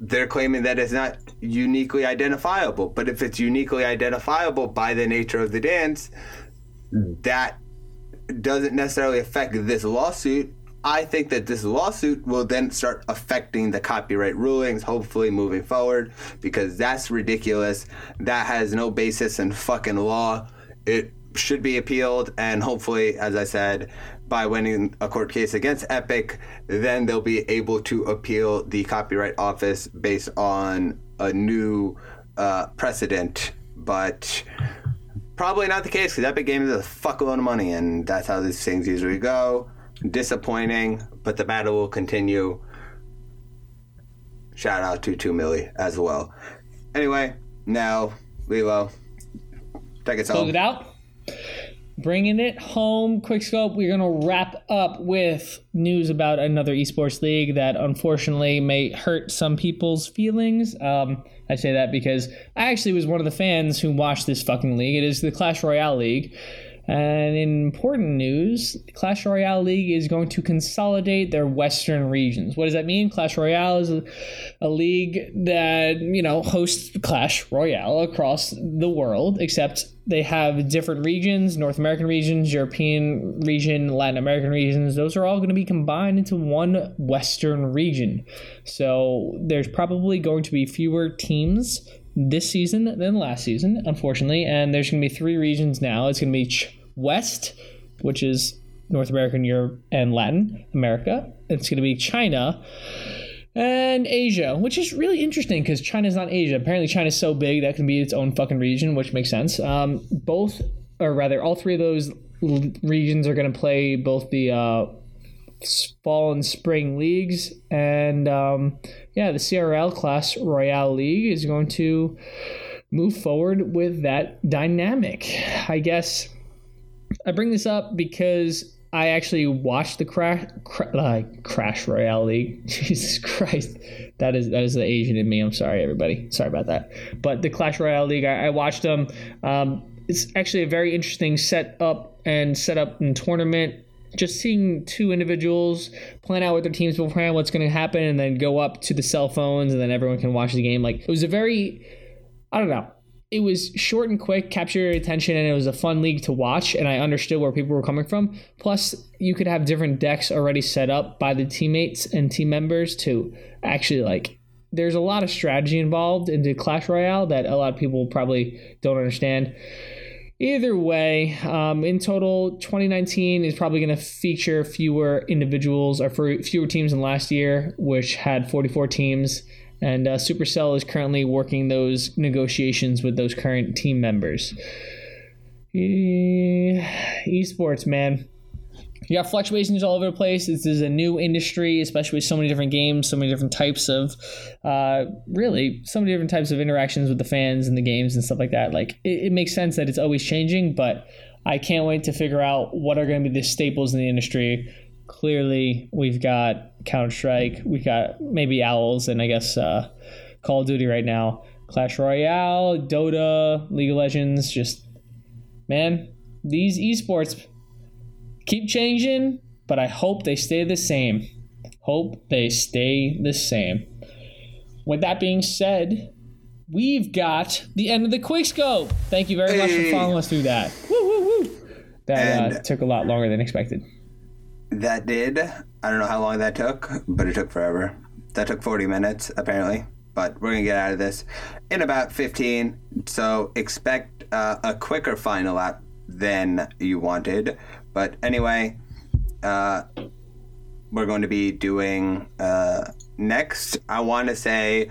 Speaker 4: they're claiming that it's not uniquely identifiable. But if it's uniquely identifiable by the nature of the dance, that doesn't necessarily affect this lawsuit. I think that this lawsuit will then start affecting the copyright rulings, hopefully moving forward, because that's ridiculous. That has no basis in fucking law. It should be appealed, and hopefully, as I said, by winning a court case against Epic, then they'll be able to appeal the Copyright Office based on a new uh, precedent. But probably not the case because Epic Games is a fuckload of money, and that's how these things usually go. Disappointing, but the battle will continue. Shout out to 2 Milly as well. Anyway, now, Lilo, take us
Speaker 5: close
Speaker 4: home.
Speaker 5: it out. Bringing it home, quick scope. We're gonna wrap up with news about another esports league that unfortunately may hurt some people's feelings. Um, I say that because I actually was one of the fans who watched this fucking league. It is the Clash Royale League. And in important news, Clash Royale League is going to consolidate their Western regions. What does that mean? Clash Royale is a, a league that, you know, hosts Clash Royale across the world, except they have different regions North American regions, European region, Latin American regions. Those are all going to be combined into one Western region. So there's probably going to be fewer teams this season than last season, unfortunately. And there's going to be three regions now. It's going to be West, which is North America, Europe, and Latin America. It's going to be China and Asia, which is really interesting because China's not Asia. Apparently, China's so big that can be its own fucking region, which makes sense. Um, both, or rather, all three of those l- regions are going to play both the uh, fall and spring leagues, and um, yeah, the CRL Class Royale League is going to move forward with that dynamic. I guess I bring this up because I actually watched the crash cra- uh, Crash Royale League. Jesus Christ, that is that is the Asian in me. I'm sorry, everybody. Sorry about that. But the Clash Royale League, I, I watched them. Um, it's actually a very interesting setup and setup and tournament. Just seeing two individuals plan out with their teams beforehand, what's going to happen, and then go up to the cell phones, and then everyone can watch the game. Like it was a very, I don't know it was short and quick, captured your attention, and it was a fun league to watch. And I understood where people were coming from. Plus, you could have different decks already set up by the teammates and team members to actually like. There's a lot of strategy involved into Clash Royale that a lot of people probably don't understand. Either way, um, in total, 2019 is probably going to feature fewer individuals or fewer teams than last year, which had 44 teams. And uh, Supercell is currently working those negotiations with those current team members. E- esports, man. You got fluctuations all over the place. This is a new industry, especially with so many different games, so many different types of, uh, really, so many different types of interactions with the fans and the games and stuff like that. Like, it, it makes sense that it's always changing, but I can't wait to figure out what are going to be the staples in the industry clearly we've got Counter Strike, we've got maybe Owls, and I guess uh, Call of Duty right now. Clash Royale, Dota, League of Legends, just man, these esports keep changing, but I hope they stay the same. Hope they stay the same. With that being said, we've got the end of the quick scope. Thank you very much for following us through that. Woo woo woo. That uh, took a lot longer than expected.
Speaker 4: That did. I don't know how long that took, but it took forever. That took 40 minutes, apparently. But we're going to get out of this in about 15. So expect uh, a quicker final lap than you wanted. But anyway, uh, we're going to be doing uh, next. I want to say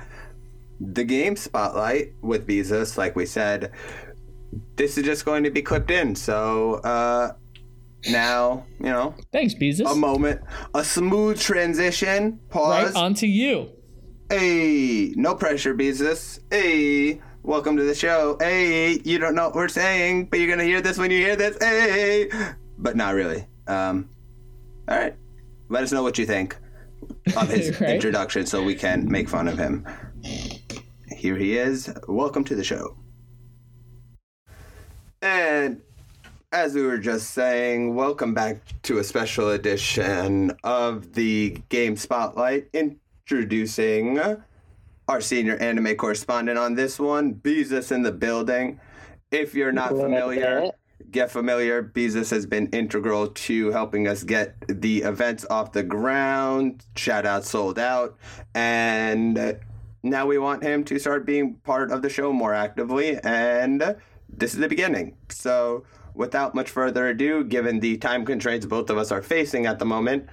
Speaker 4: the game spotlight with Beezus, like we said. This is just going to be clipped in. So uh, now, you know,
Speaker 5: Thanks, Beezus.
Speaker 4: a moment, a smooth transition.
Speaker 5: Pause right
Speaker 4: Pause.
Speaker 5: on to you.
Speaker 4: Hey, no pressure, Beezus. Hey, welcome to the show. Hey, you don't know what we're saying, but you're gonna hear this when you hear this. Hey, but not really. Um, all right. Let us know what you think of his
Speaker 5: Right.
Speaker 4: introduction, so we can make fun of him. Here he is. Welcome to the show. And as we were just saying, welcome back to a special edition of the Game Spotlight. Introducing our senior anime correspondent on this one, Beezus in the building. If you're not familiar, get familiar. Beezus has been integral to helping us get the events off the ground. Shout out, sold out. And now we want him to start being part of the show more actively. And this is the beginning. So, without much further ado, given the time constraints both of us are facing at the moment,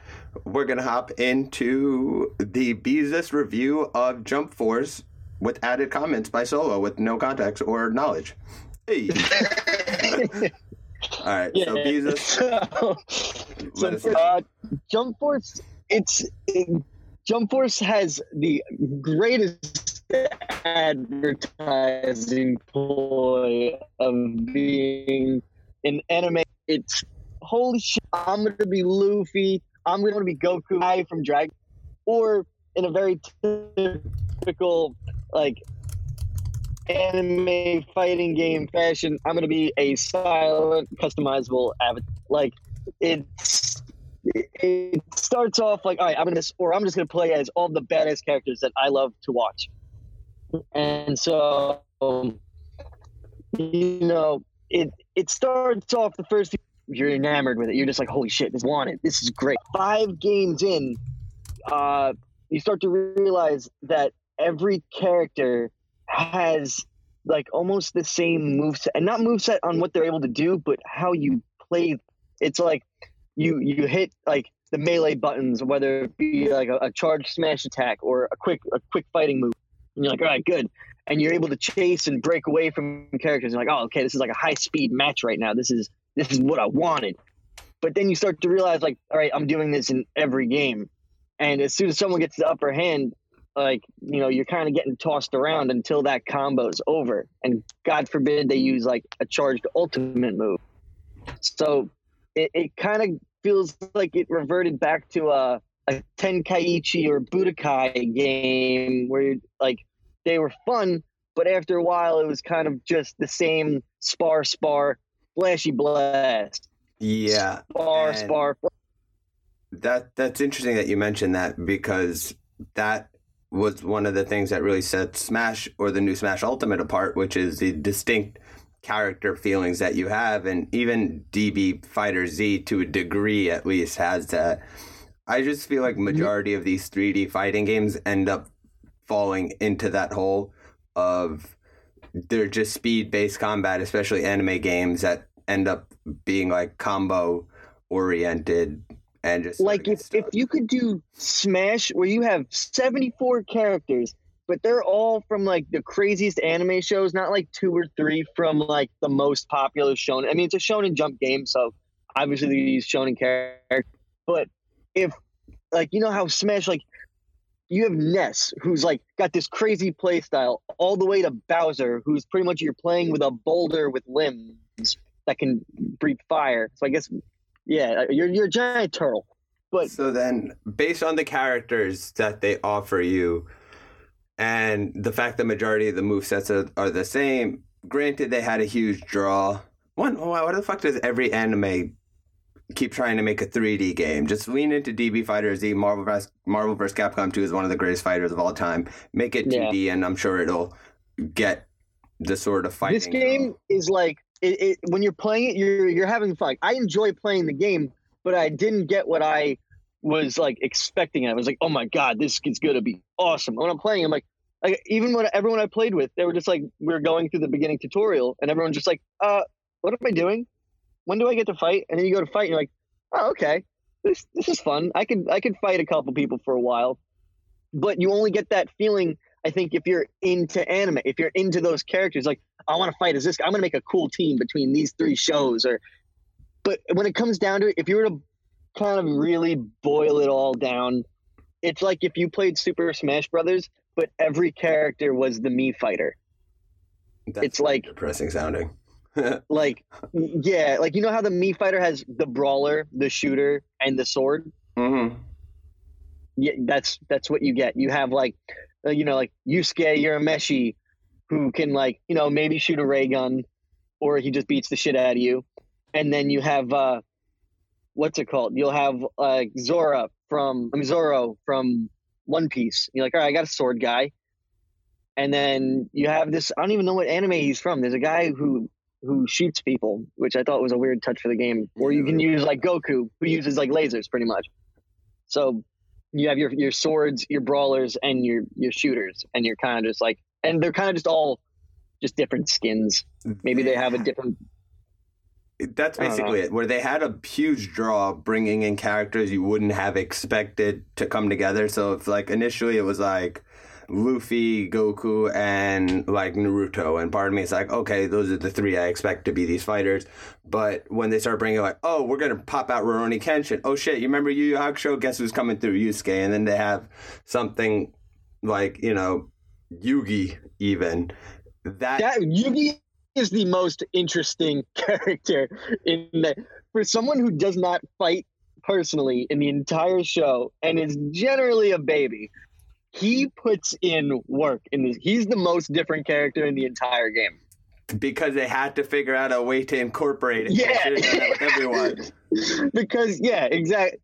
Speaker 4: we're going to hop into the Beezus review of Jump Force with added comments by Solo with no context or knowledge. Hey. All right, so Beezus,
Speaker 2: So,
Speaker 4: us
Speaker 2: so uh, Jump Force, it's it, Jump Force has the greatest advertising ploy of being an anime. It's holy shit! I'm gonna be Luffy. I'm gonna be Goku I from Dragon, or in a very typical like anime fighting game fashion, I'm gonna be a silent, customizable avatar. Like it's it starts off like, all right, I'm gonna or I'm just gonna play as all the badass characters that I love to watch. And so um, you know, it it starts off the first you're enamored with it. You're just like, holy shit, this wanted. This is great. Five games in, uh, you start to realize that every character has like almost the same moveset and not moveset on what they're able to do, but how you play. It's like you you hit like the melee buttons, whether it be like a, a charge smash attack or a quick a quick fighting move. And you're like, all right, good. And you're able to chase and break away from characters. You're like, oh, okay, this is like a high speed match right now. This is this is what I wanted. But then you start to realize, like, all right, I'm doing this in every game. And as soon as someone gets the upper hand, like, you know, you're kind of getting tossed around until that combo's over. And God forbid they use like a charged ultimate move. So it, it kind of feels like it reverted back to a, a Tenkaichi or Budokai game where like they were fun, but after a while it was kind of just the same spar spar flashy blast.
Speaker 4: Yeah.
Speaker 2: Spar,
Speaker 4: and
Speaker 2: spar.
Speaker 4: That that's interesting that you mentioned that because that was one of the things that really set Smash or the new Smash Ultimate apart, which is the distinct character feelings that you have, and even DB Fighter Z to a degree at least has that. I just feel like mm-hmm. majority of these 3D fighting games end up falling into that hole of they're just speed based combat, especially anime games that end up being like combo oriented and just
Speaker 2: Like if, if you could do Smash where you have 74 characters, but they're all from like the craziest anime shows, not like two or three from like the most popular shonen. I mean, it's a shonen jump game, so obviously they use shonen characters. But if like you know how Smash like you have Ness, who's like got this crazy play style, all the way to Bowser, who's pretty much you're playing with a boulder with limbs that can breathe fire. So I guess, yeah, uh, you're you're a giant turtle. But
Speaker 4: so then, based on the characters that they offer you, and the fact the majority of the movesets are, are the same, granted they had a huge draw. One, why why the fuck does every anime keep trying to make a 3D game? Just lean into DB Fighter Z. Marvel vs. Marvel vs. Capcom 2 is one of the greatest fighters of all time. Make it 2D, and I'm sure it'll get the sort of fighting.
Speaker 2: this game is like it, it, when you're playing it, you're you're having fun. I enjoy playing the game, but I didn't get what I was like expecting. I was like, oh my god, this is gonna be awesome. When I'm playing, I'm like, like even when everyone I played with, they were just like, we are going through the beginning tutorial, and everyone's just like, uh, what am I doing? When do I get to fight? And then you go to fight, and you're like, oh, okay, this this is fun. I could I could fight a couple people for a while, but you only get that feeling. I think if you're into anime, if you're into those characters, like I want to fight as this I'm gonna make a cool team between these three shows. Or, but when it comes down to it, if you were to kind of really boil it all down, it's like if you played Super Smash Brothers, but every character was the Mii Fighter.
Speaker 4: That's
Speaker 2: it's like
Speaker 4: depressing sounding.
Speaker 2: like yeah, like you know how the Mii Fighter has the brawler, the shooter, and the sword.
Speaker 4: hmm
Speaker 2: Yeah, that's that's what you get. You have like, uh, you know, like Yusuke Urameshi, who can like you know maybe shoot a ray gun, or he just beats the shit out of you, and then you have uh, what's it called? You'll have uh, Zora from I mean, Zoro from One Piece. You're like, all right, I got a sword guy, and then you have this. I don't even know what anime he's from. There's a guy who who shoots people, which I thought was a weird touch for the game. Or you can use like Goku, who uses like lasers, pretty much. So you have your your swords, your brawlers, and your your shooters, and you're kind of just like, and they're kind of just all just different skins. Maybe they have a different.
Speaker 4: That's basically it. Where they had a huge draw, bringing in characters you wouldn't have expected to come together. So if like initially it was like Luffy, Goku, and like Naruto, and part of me is like, okay, those are the three I expect to be these fighters. But when they start bringing like, oh, we're gonna pop out Rurouni Kenshin. Oh shit, you remember Yu Yu Hakusho? Guess who's coming through Yusuke? And then they have something like you know Yugi even that
Speaker 2: That Yugi is the most interesting character in that. For someone who does not fight personally in the entire show and is generally a baby, he puts in work in this. He's the most different character in the entire game.
Speaker 4: because they had to figure out a way to incorporate it.
Speaker 2: Yeah.
Speaker 4: They should've done that with everyone.
Speaker 2: because yeah, exactly.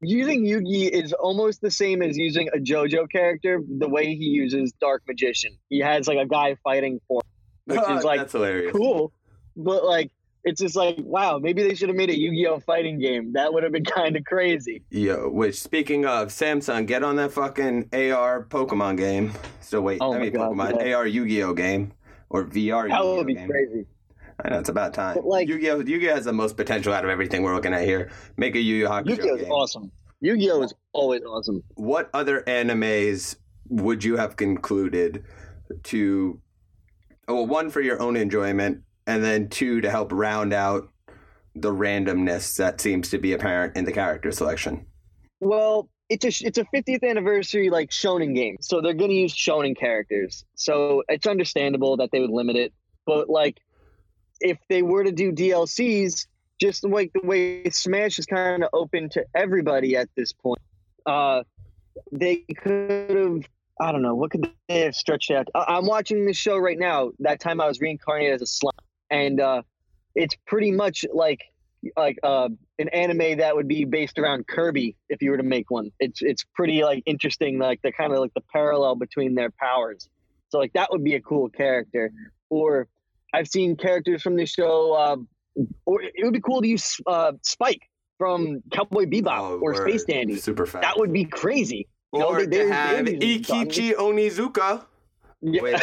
Speaker 2: Using Yugi is almost the same as using a JoJo character. The way he uses Dark Magician, he has like a guy fighting for, him, which is like
Speaker 4: That's hilarious.
Speaker 2: cool, but like it's just like wow, maybe they should have made a Yu-Gi-Oh fighting game. That would have been kind of crazy.
Speaker 4: Yo, which speaking of Samsung, get on that fucking AR Pokemon game. Still wait,
Speaker 2: Oh
Speaker 4: I mean
Speaker 2: God,
Speaker 4: Pokemon
Speaker 2: yeah.
Speaker 4: AR Yu-Gi-Oh game or VR
Speaker 2: That
Speaker 4: Yu-Gi-Oh
Speaker 2: would be
Speaker 4: game.
Speaker 2: crazy.
Speaker 4: I know it's about time.
Speaker 2: But, like-
Speaker 4: Yu-Gi-Oh, Yu-Gi-Oh has the most potential out of everything we're looking at here. Make a Yu-Gi-Oh Hakusho
Speaker 2: Yu-Gi-Oh is
Speaker 4: game.
Speaker 2: awesome. Yu-Gi-Oh is always awesome.
Speaker 4: What other animes would you have concluded to? oh, Well, one for your own enjoyment, and then two to help round out the randomness that seems to be apparent in the character selection.
Speaker 2: Well, it's a it's a 50th anniversary like shonen game, so they're gonna use shonen characters. So it's understandable that they would limit it, but like if they were to do DLCs, just like the way Smash is kind of open to everybody at this point, uh, they could have. I don't know what could they have stretched out. I, I'm watching this show right now. That time I was reincarnated as a slime, and uh, it's pretty much like like uh, an anime that would be based around Kirby if you were to make one. It's it's pretty like interesting, like the kind of like the parallel between their powers. So like that would be a cool character. Or I've seen characters from the show. Uh, or it would be cool to use uh, Spike from Cowboy Bebop
Speaker 4: Oh,
Speaker 2: or. Space Dandy.
Speaker 4: Super fast.
Speaker 2: That would be crazy. You know,
Speaker 4: or
Speaker 2: they- they're-
Speaker 4: to
Speaker 2: they're
Speaker 4: have
Speaker 2: using.
Speaker 4: Eikichi Onizuka.
Speaker 2: Yeah.
Speaker 4: Wait,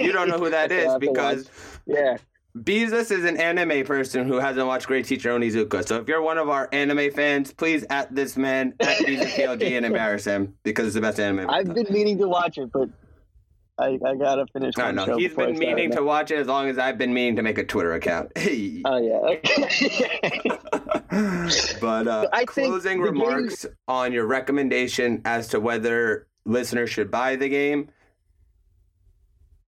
Speaker 4: you don't know who that
Speaker 2: I
Speaker 4: is
Speaker 2: have to
Speaker 4: because
Speaker 2: yeah.
Speaker 4: Beezus is an anime person who hasn't watched Great Teacher Onizuka. So if you're one of our anime fans, please at this man at BeezusPLG and embarrass him because it's the best anime.
Speaker 2: I've been meaning to watch it, but I, I gotta finish.
Speaker 4: I
Speaker 2: one
Speaker 4: don't
Speaker 2: show
Speaker 4: know. He's been meaning to watch it as long as I've been meaning to make a Twitter account. Hey.
Speaker 2: Oh yeah.
Speaker 4: but uh,
Speaker 2: I think
Speaker 4: closing
Speaker 2: the game-
Speaker 4: remarks on your recommendation as to whether listeners should buy the game.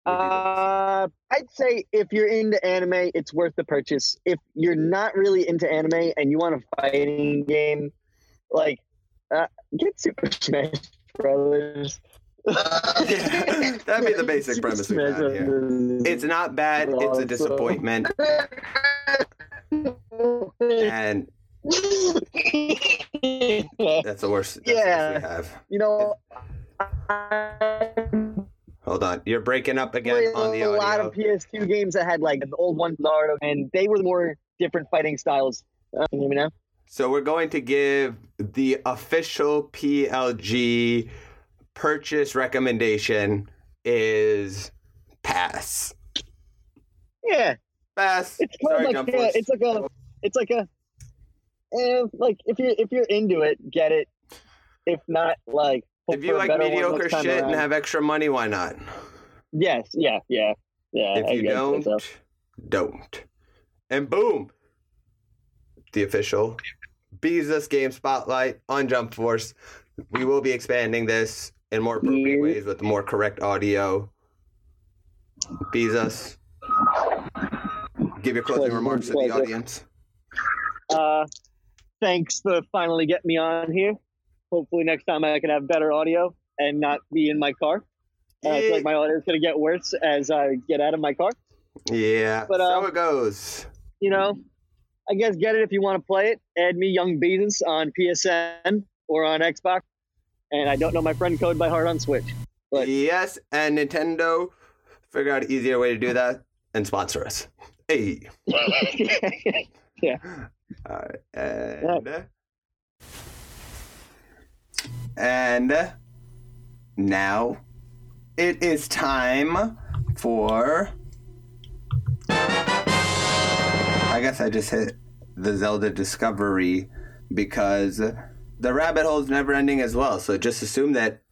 Speaker 2: uh, I'd say if you're into anime, it's worth the purchase. If you're not really into anime and you want a fighting game, like uh, get Super Smash Brothers.
Speaker 4: Yeah, that'd be the basic premise we got here. It's not bad. It's a disappointment. And that's the worst. That's
Speaker 2: Yeah.
Speaker 4: the worst we have.
Speaker 2: you know, I
Speaker 4: Hold on. You're breaking up again on the
Speaker 2: a lot of PS2 games that had like the old one Naruto, and they were more different fighting styles. Uh, can you hear me now?
Speaker 4: So we're going to give the official PLG purchase recommendation is pass.
Speaker 2: Yeah,
Speaker 4: Pass.
Speaker 2: it's
Speaker 4: Sorry, Jump
Speaker 2: like a,
Speaker 4: Force.
Speaker 2: it's like a, it's like a, eh, like if you're if you're into it, get it. If not, like
Speaker 4: If you like mediocre shit and have extra money, why not?
Speaker 2: yes, yeah, yeah, yeah.
Speaker 4: if
Speaker 2: I
Speaker 4: you don't,
Speaker 2: so.
Speaker 4: don't. And boom, the official Beezus Game Spotlight on Jump Force. We will be expanding this in more appropriate ways with more correct audio. Beezus, give your closing
Speaker 2: Pleasure,
Speaker 4: remarks to the audience.
Speaker 2: Uh, thanks for finally getting me on here. Hopefully next time I can have better audio and not be in my car. Uh, I feel like my audio is going to get worse as I get out of my car.
Speaker 4: Yeah,
Speaker 2: But,
Speaker 4: so
Speaker 2: uh,
Speaker 4: it goes.
Speaker 2: You know, I guess get it if you want to play it. Add me, Young Beans, on PSN or on Xbox. And I don't know my friend code by heart on Switch. but-
Speaker 4: Yes, and Nintendo figure out an easier way to do that and sponsor us. Hey. Yeah. All right, and and now it is time for. I guess I just hit the Zelda Discovery because the rabbit hole is never ending as well. So just assume that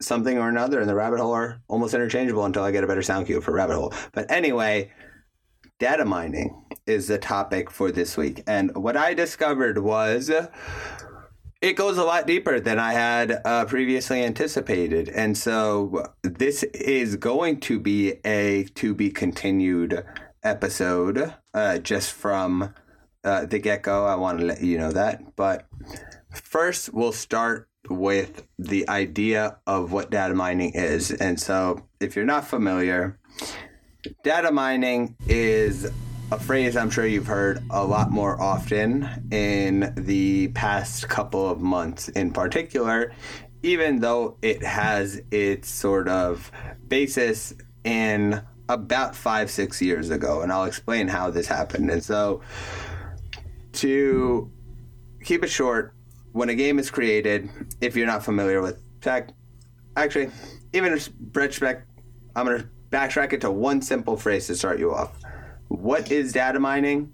Speaker 4: something or another and the rabbit hole are almost interchangeable until I get a better sound cue for rabbit hole. But anyway, data mining is the topic for this week. And what I discovered was it goes a lot deeper than I had uh, previously anticipated. And so this is going to be a to be continued episode uh, just from uh, the get go. I want to let you know that. But first, we'll start with the idea of what data mining is. And so, if you're not familiar, data mining is a phrase I'm sure you've heard a lot more often in the past couple of months, in particular, even though it has its sort of basis in about five, six years ago. And I'll explain how this happened. And so, to keep it short, when a game is created, if you're not familiar with tech, actually, even in retrospect, I'm going to backtrack it to one simple phrase to start you off. What is data mining?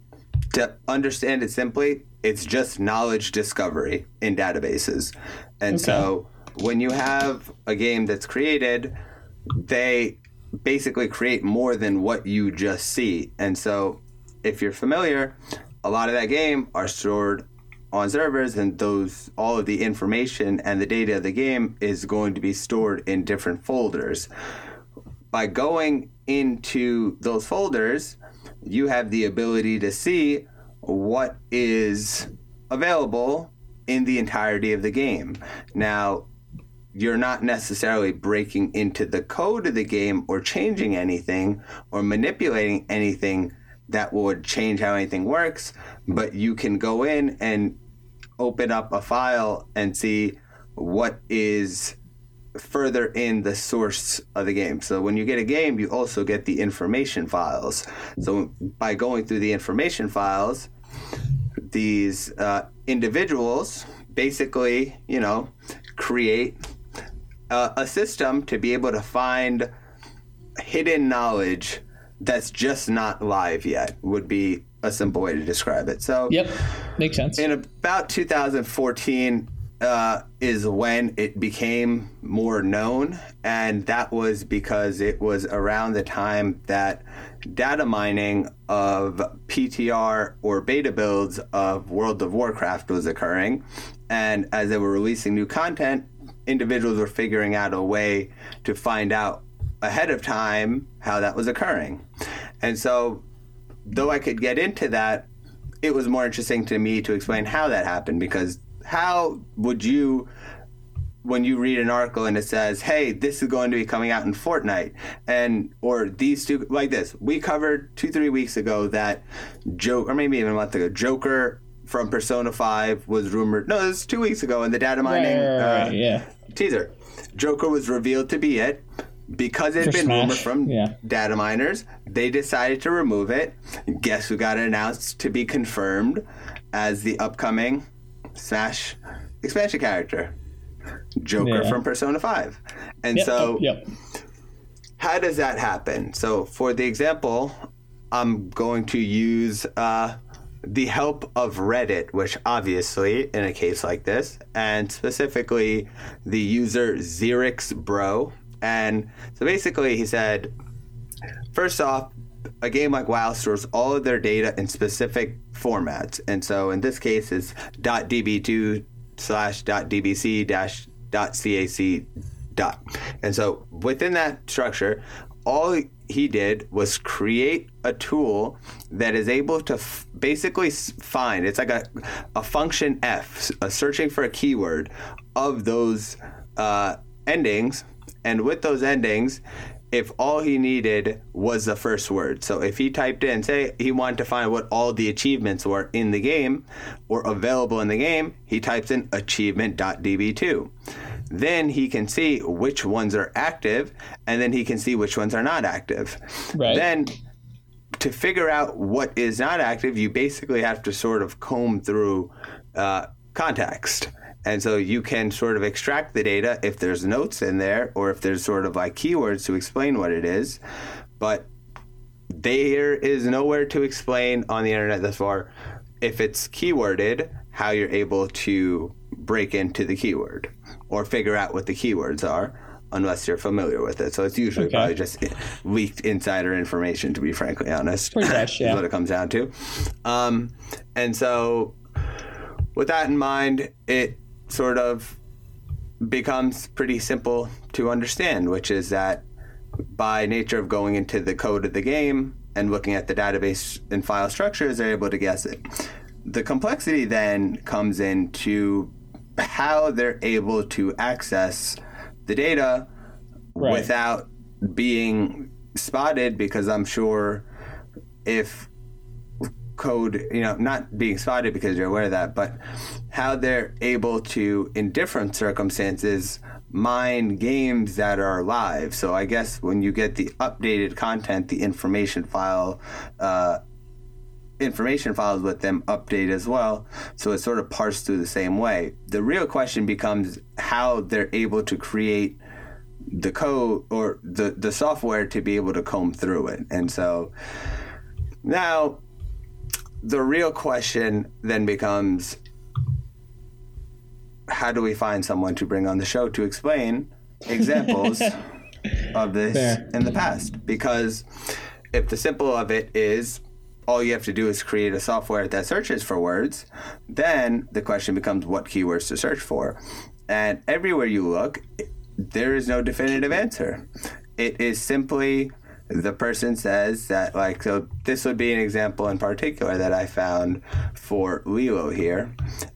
Speaker 4: To understand it simply, it's just knowledge discovery in databases. And so when you have a game that's created, they basically create more than what you just see. And so if you're familiar, a lot of that game are stored on servers and those all of the information and the data of the game is going to be stored in different folders. By going into those folders, you have the ability to see what is available in the entirety of the game. Now, you're not necessarily breaking into the code of the game or changing anything or manipulating anything that would change how anything works, but you can go in and open up a file and see what is further in the source of the game. So when you get a game, you also get the information files. So by going through the information files, these uh, individuals basically, you know, create a system to be able to find hidden knowledge that's just not live yet would be a simple way to describe it. So
Speaker 5: Yep, makes sense.
Speaker 4: in about 2014 uh, is when it became more known, and that was because it was around the time that data mining of PTR or beta builds of World of Warcraft was occurring, and as they were releasing new content, individuals were figuring out a way to find out ahead of time how that was occurring, and so though I could get into that, it was more interesting to me to explain how that happened because how would you when you read an article and it says, "Hey, this is going to be coming out in Fortnite," and or these two like this, we covered two three weeks ago that joke or maybe even a month ago, Joker from Persona Five was rumored. No, it was two weeks ago in the data
Speaker 5: Right,
Speaker 4: mining
Speaker 5: right, right,
Speaker 4: uh,
Speaker 5: yeah.
Speaker 4: teaser. Joker was revealed to be it because it had been
Speaker 5: Smash,
Speaker 4: rumored from
Speaker 5: yeah.
Speaker 4: data miners. They decided to remove it. Guess who got announced to be confirmed as the upcoming Smash expansion character? Joker
Speaker 5: Yeah.
Speaker 4: from Persona 5. And
Speaker 5: Yep,
Speaker 4: so
Speaker 5: yep.
Speaker 4: how does that happen? So, for the example, I'm going to use uh, the help of Reddit, which obviously, in a case like this, and specifically the user XerixBro. And so basically, he said, first off, a game like WoW stores all of their data in specific formats. And so in this case, it's .db2 slash .dbc dash .cac dot. And so within that structure, all he did was create a tool that is able to f- basically find it's like a, a function f a searching for a keyword of those uh, endings and with those endings if all he needed was the first word. So if he typed in say he wanted to find what all the achievements were in the game or available in the game he types in achievement.db2 then he can see which ones are active and then he can see which ones are not active.
Speaker 5: Right.
Speaker 4: then to figure out what is not active you basically have to sort of comb through uh, context and so you can sort of extract the data if there's notes in there or if there's sort of like keywords to explain what it is but there is nowhere to explain on the internet thus far if it's keyworded how you're able to break into the keyword or figure out what the keywords are unless you're familiar with it so it's usually
Speaker 5: Okay.
Speaker 4: probably just leaked insider information to be frankly honest
Speaker 5: Pretty much, yeah.
Speaker 4: is what it comes down to um, and so with that in mind it sort of becomes pretty simple to understand which is that by nature of going into the code of the game and looking at the database and file structures, they're able to guess it. The complexity then comes into how they're able to access the data
Speaker 5: Right.
Speaker 4: without being spotted because I'm sure if code, you know, not being spotted because you're aware of that, but how they're able to, in different circumstances, mine games that are live. So I guess when you get the updated content, the information file, uh, information files with them update as well. So it's sort of parsed through the same way. The real question becomes how they're able to create the code or the, the software to be able to comb through it. And so now the real question then becomes how do we find someone to bring on the show to explain examples of this
Speaker 5: Fair.
Speaker 4: in the past? Because if the simple of it is all you have to do is create a software that searches for words, then the question becomes what keywords to search for. And everywhere you look, there is no definitive answer. It is simply the person says that, like, so this would be an example in particular that I found for Lilo here,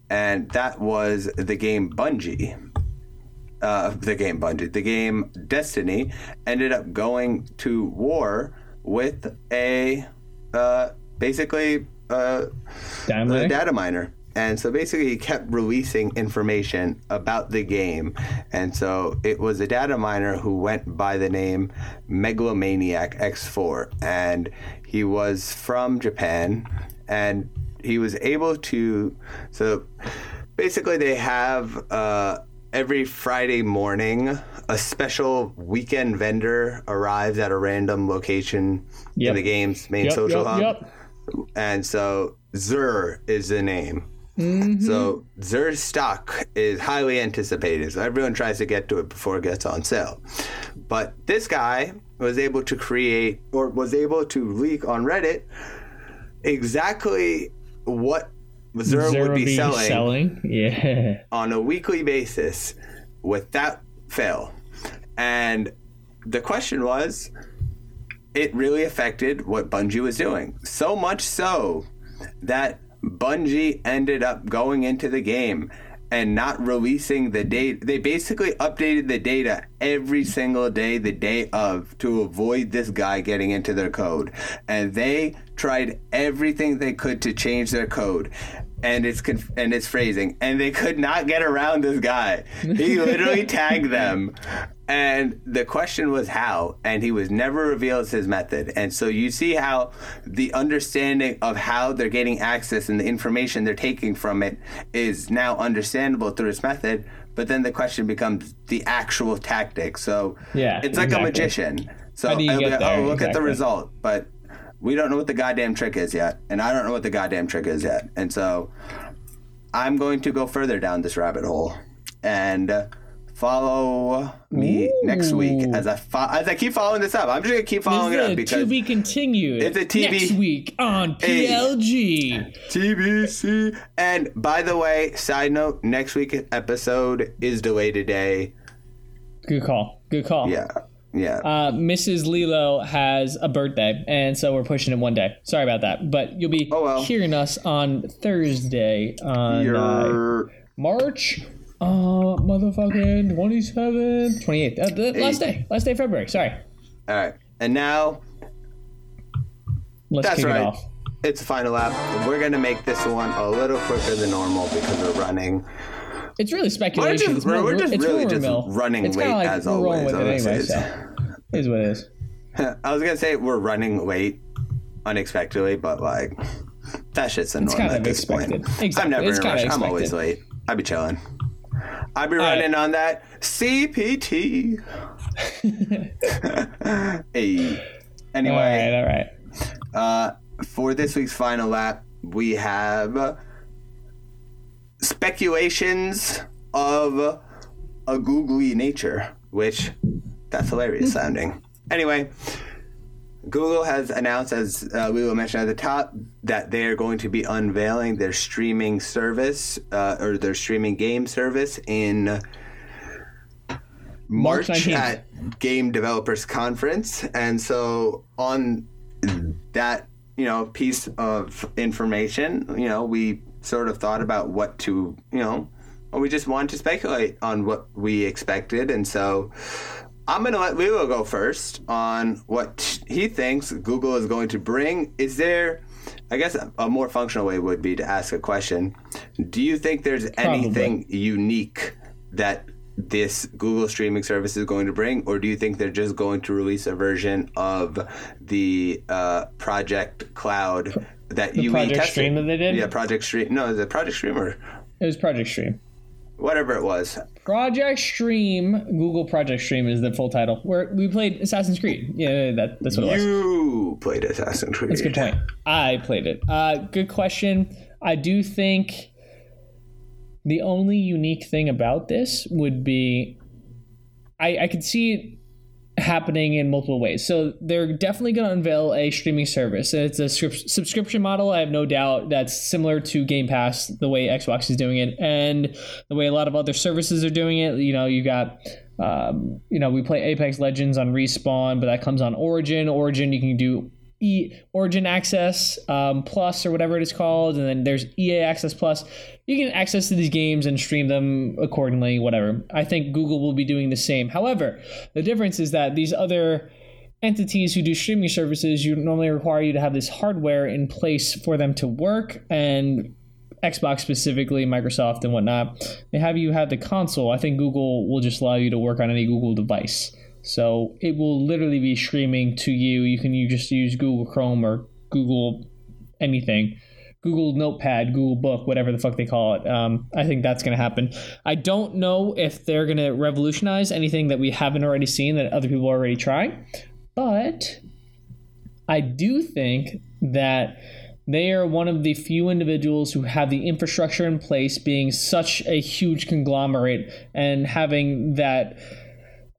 Speaker 4: and that was the game Bungie. Uh, the game Bungie, the game Destiny, ended up going to war with a uh, basically uh, a data miner. And so basically, he kept releasing information about the game. And so it was a data miner who went by the name Megalomaniac X4. And he was from Japan. And he was able to. So basically, they have uh, every Friday morning a special weekend vendor arrives at a random location
Speaker 5: Yep.
Speaker 4: in the game's main
Speaker 5: Yep,
Speaker 4: social
Speaker 5: yep,
Speaker 4: hub and so Xur is the name. Mm-hmm. So Xur's stock is highly anticipated. So everyone tries to get to it before it gets on sale. But this guy was able to create or was able to leak on Reddit exactly what Zur,
Speaker 5: Zero
Speaker 4: would be, selling
Speaker 5: selling. Yeah.
Speaker 4: on a weekly basis without fail. And the question was, it really affected what Bungie was doing. So much so that Bungie ended up going into the game and not releasing the date. They basically updated the data every single day, the day of, to avoid this guy getting into their code. And they tried everything they could to change their code. And its conf- and its phrasing, and they could not get around this guy. He literally tagged them, and the question was how, and he was never revealed his method. And so you see how the understanding of how they're getting access and the information they're taking from it is now understandable through his method. But then the question becomes the actual tactic. So
Speaker 5: Yeah,
Speaker 4: it's like
Speaker 5: exactly.
Speaker 4: a magician. So
Speaker 5: How do you
Speaker 4: it'll be oh, look at the result, but we don't know what the goddamn trick is yet, and I don't know what the goddamn trick is yet. And so I'm going to go further down this rabbit hole and follow me next week as I fo- as I keep following this up. I'm just gonna keep following it up
Speaker 5: it
Speaker 4: because
Speaker 5: to be continued.
Speaker 4: It's a TV
Speaker 5: next week on. PLG.
Speaker 4: TBC. And by the way, side note, next week's episode is delayed today.
Speaker 5: Good call. Good call.
Speaker 4: Yeah, yeah.
Speaker 5: Uh, Mrs. Lilo has a birthday, and so we're pushing it one day. Sorry about that, but you'll be
Speaker 4: Oh, well.
Speaker 5: hearing us on Thursday on uh, March, uh, motherfucking 27th, 28th. Uh, the last day, last day of February. Sorry.
Speaker 4: all right. And now
Speaker 5: Let's
Speaker 4: That's
Speaker 5: kick
Speaker 4: right.
Speaker 5: it off.
Speaker 4: it's the final lap. We're gonna make this one a little quicker than normal because we're running.
Speaker 5: It's really speculation.
Speaker 4: just-
Speaker 5: it's more,
Speaker 4: we're just
Speaker 5: it's
Speaker 4: really just
Speaker 5: mill.
Speaker 4: running
Speaker 5: it's
Speaker 4: late
Speaker 5: like
Speaker 4: as
Speaker 5: we're
Speaker 4: always,
Speaker 5: with it anyway, so is what it is.
Speaker 4: I was gonna say we're running late unexpectedly, but like that shit's annoying
Speaker 5: kind
Speaker 4: at
Speaker 5: of
Speaker 4: this
Speaker 5: expected.
Speaker 4: point.
Speaker 5: Exactly.
Speaker 4: I'm never
Speaker 5: It's
Speaker 4: in a rush. I'm always late. I'd be chilling. I'd be
Speaker 5: right.
Speaker 4: running on that CPT. hey. Anyway,
Speaker 5: All right, all right.
Speaker 4: uh, for this week's final lap, we have speculations of a googly nature, which that's hilarious sounding. Anyway, Google has announced, as uh, we will mention at the top, that they are going to be unveiling their streaming service uh, or their streaming game service in
Speaker 5: March
Speaker 4: March at Game Developers Conference. And so on that, you know, piece of information, you know, we sort of thought about what to, you know, we just wanted to speculate on what we expected, and so I'm gonna let Lilo go first on what he thinks Google is going to bring. Is there, I guess, a more functional way would be to ask a question. Do you think there's anything unique that this Google streaming service is going to bring, or do you think they're just going to release a version of the uh, Project Cloud that
Speaker 5: The
Speaker 4: you
Speaker 5: Project
Speaker 4: tested?
Speaker 5: Stream that they did?
Speaker 4: Yeah, Project Stream. No, is it Project Streamer?
Speaker 5: It was Project Stream.
Speaker 4: whatever it was?
Speaker 5: Project Stream, Google Project Stream is the full title. Where we played Assassin's Creed. Yeah, that, that's what it was.
Speaker 4: You played Assassin's Creed.
Speaker 5: That's a good point. I played it. Uh, good question. I do think the only unique thing about this would be I, I could see it happening in multiple ways. So they're definitely going to unveil a streaming service. It's a scrip- subscription model. I have no doubt that's similar to Game Pass, the way Xbox is doing it, and the way a lot of other services are doing it. You know, you got. Um, you know, we play Apex Legends on Respawn, but that comes on Origin. Origin, you can do E Origin Access um, Plus or whatever it is called, and then there's EA Access Plus. You can access to these games and stream them accordingly, whatever. I think Google will be doing the same. However, the difference is that these other entities who do streaming services, you normally require you to have this hardware in place for them to work, and Xbox specifically, Microsoft and whatnot, they have you have the console. I think Google will just allow you to work on any Google device. So it will literally be streaming to you. You can you just use Google Chrome or Google anything. Google Notepad, Google Book, whatever the fuck they call it. Um, I think that's going to happen. I don't know if they're going to revolutionize anything that we haven't already seen that other people are already trying, but I do think that they are one of the few individuals who have the infrastructure in place, being such a huge conglomerate and having that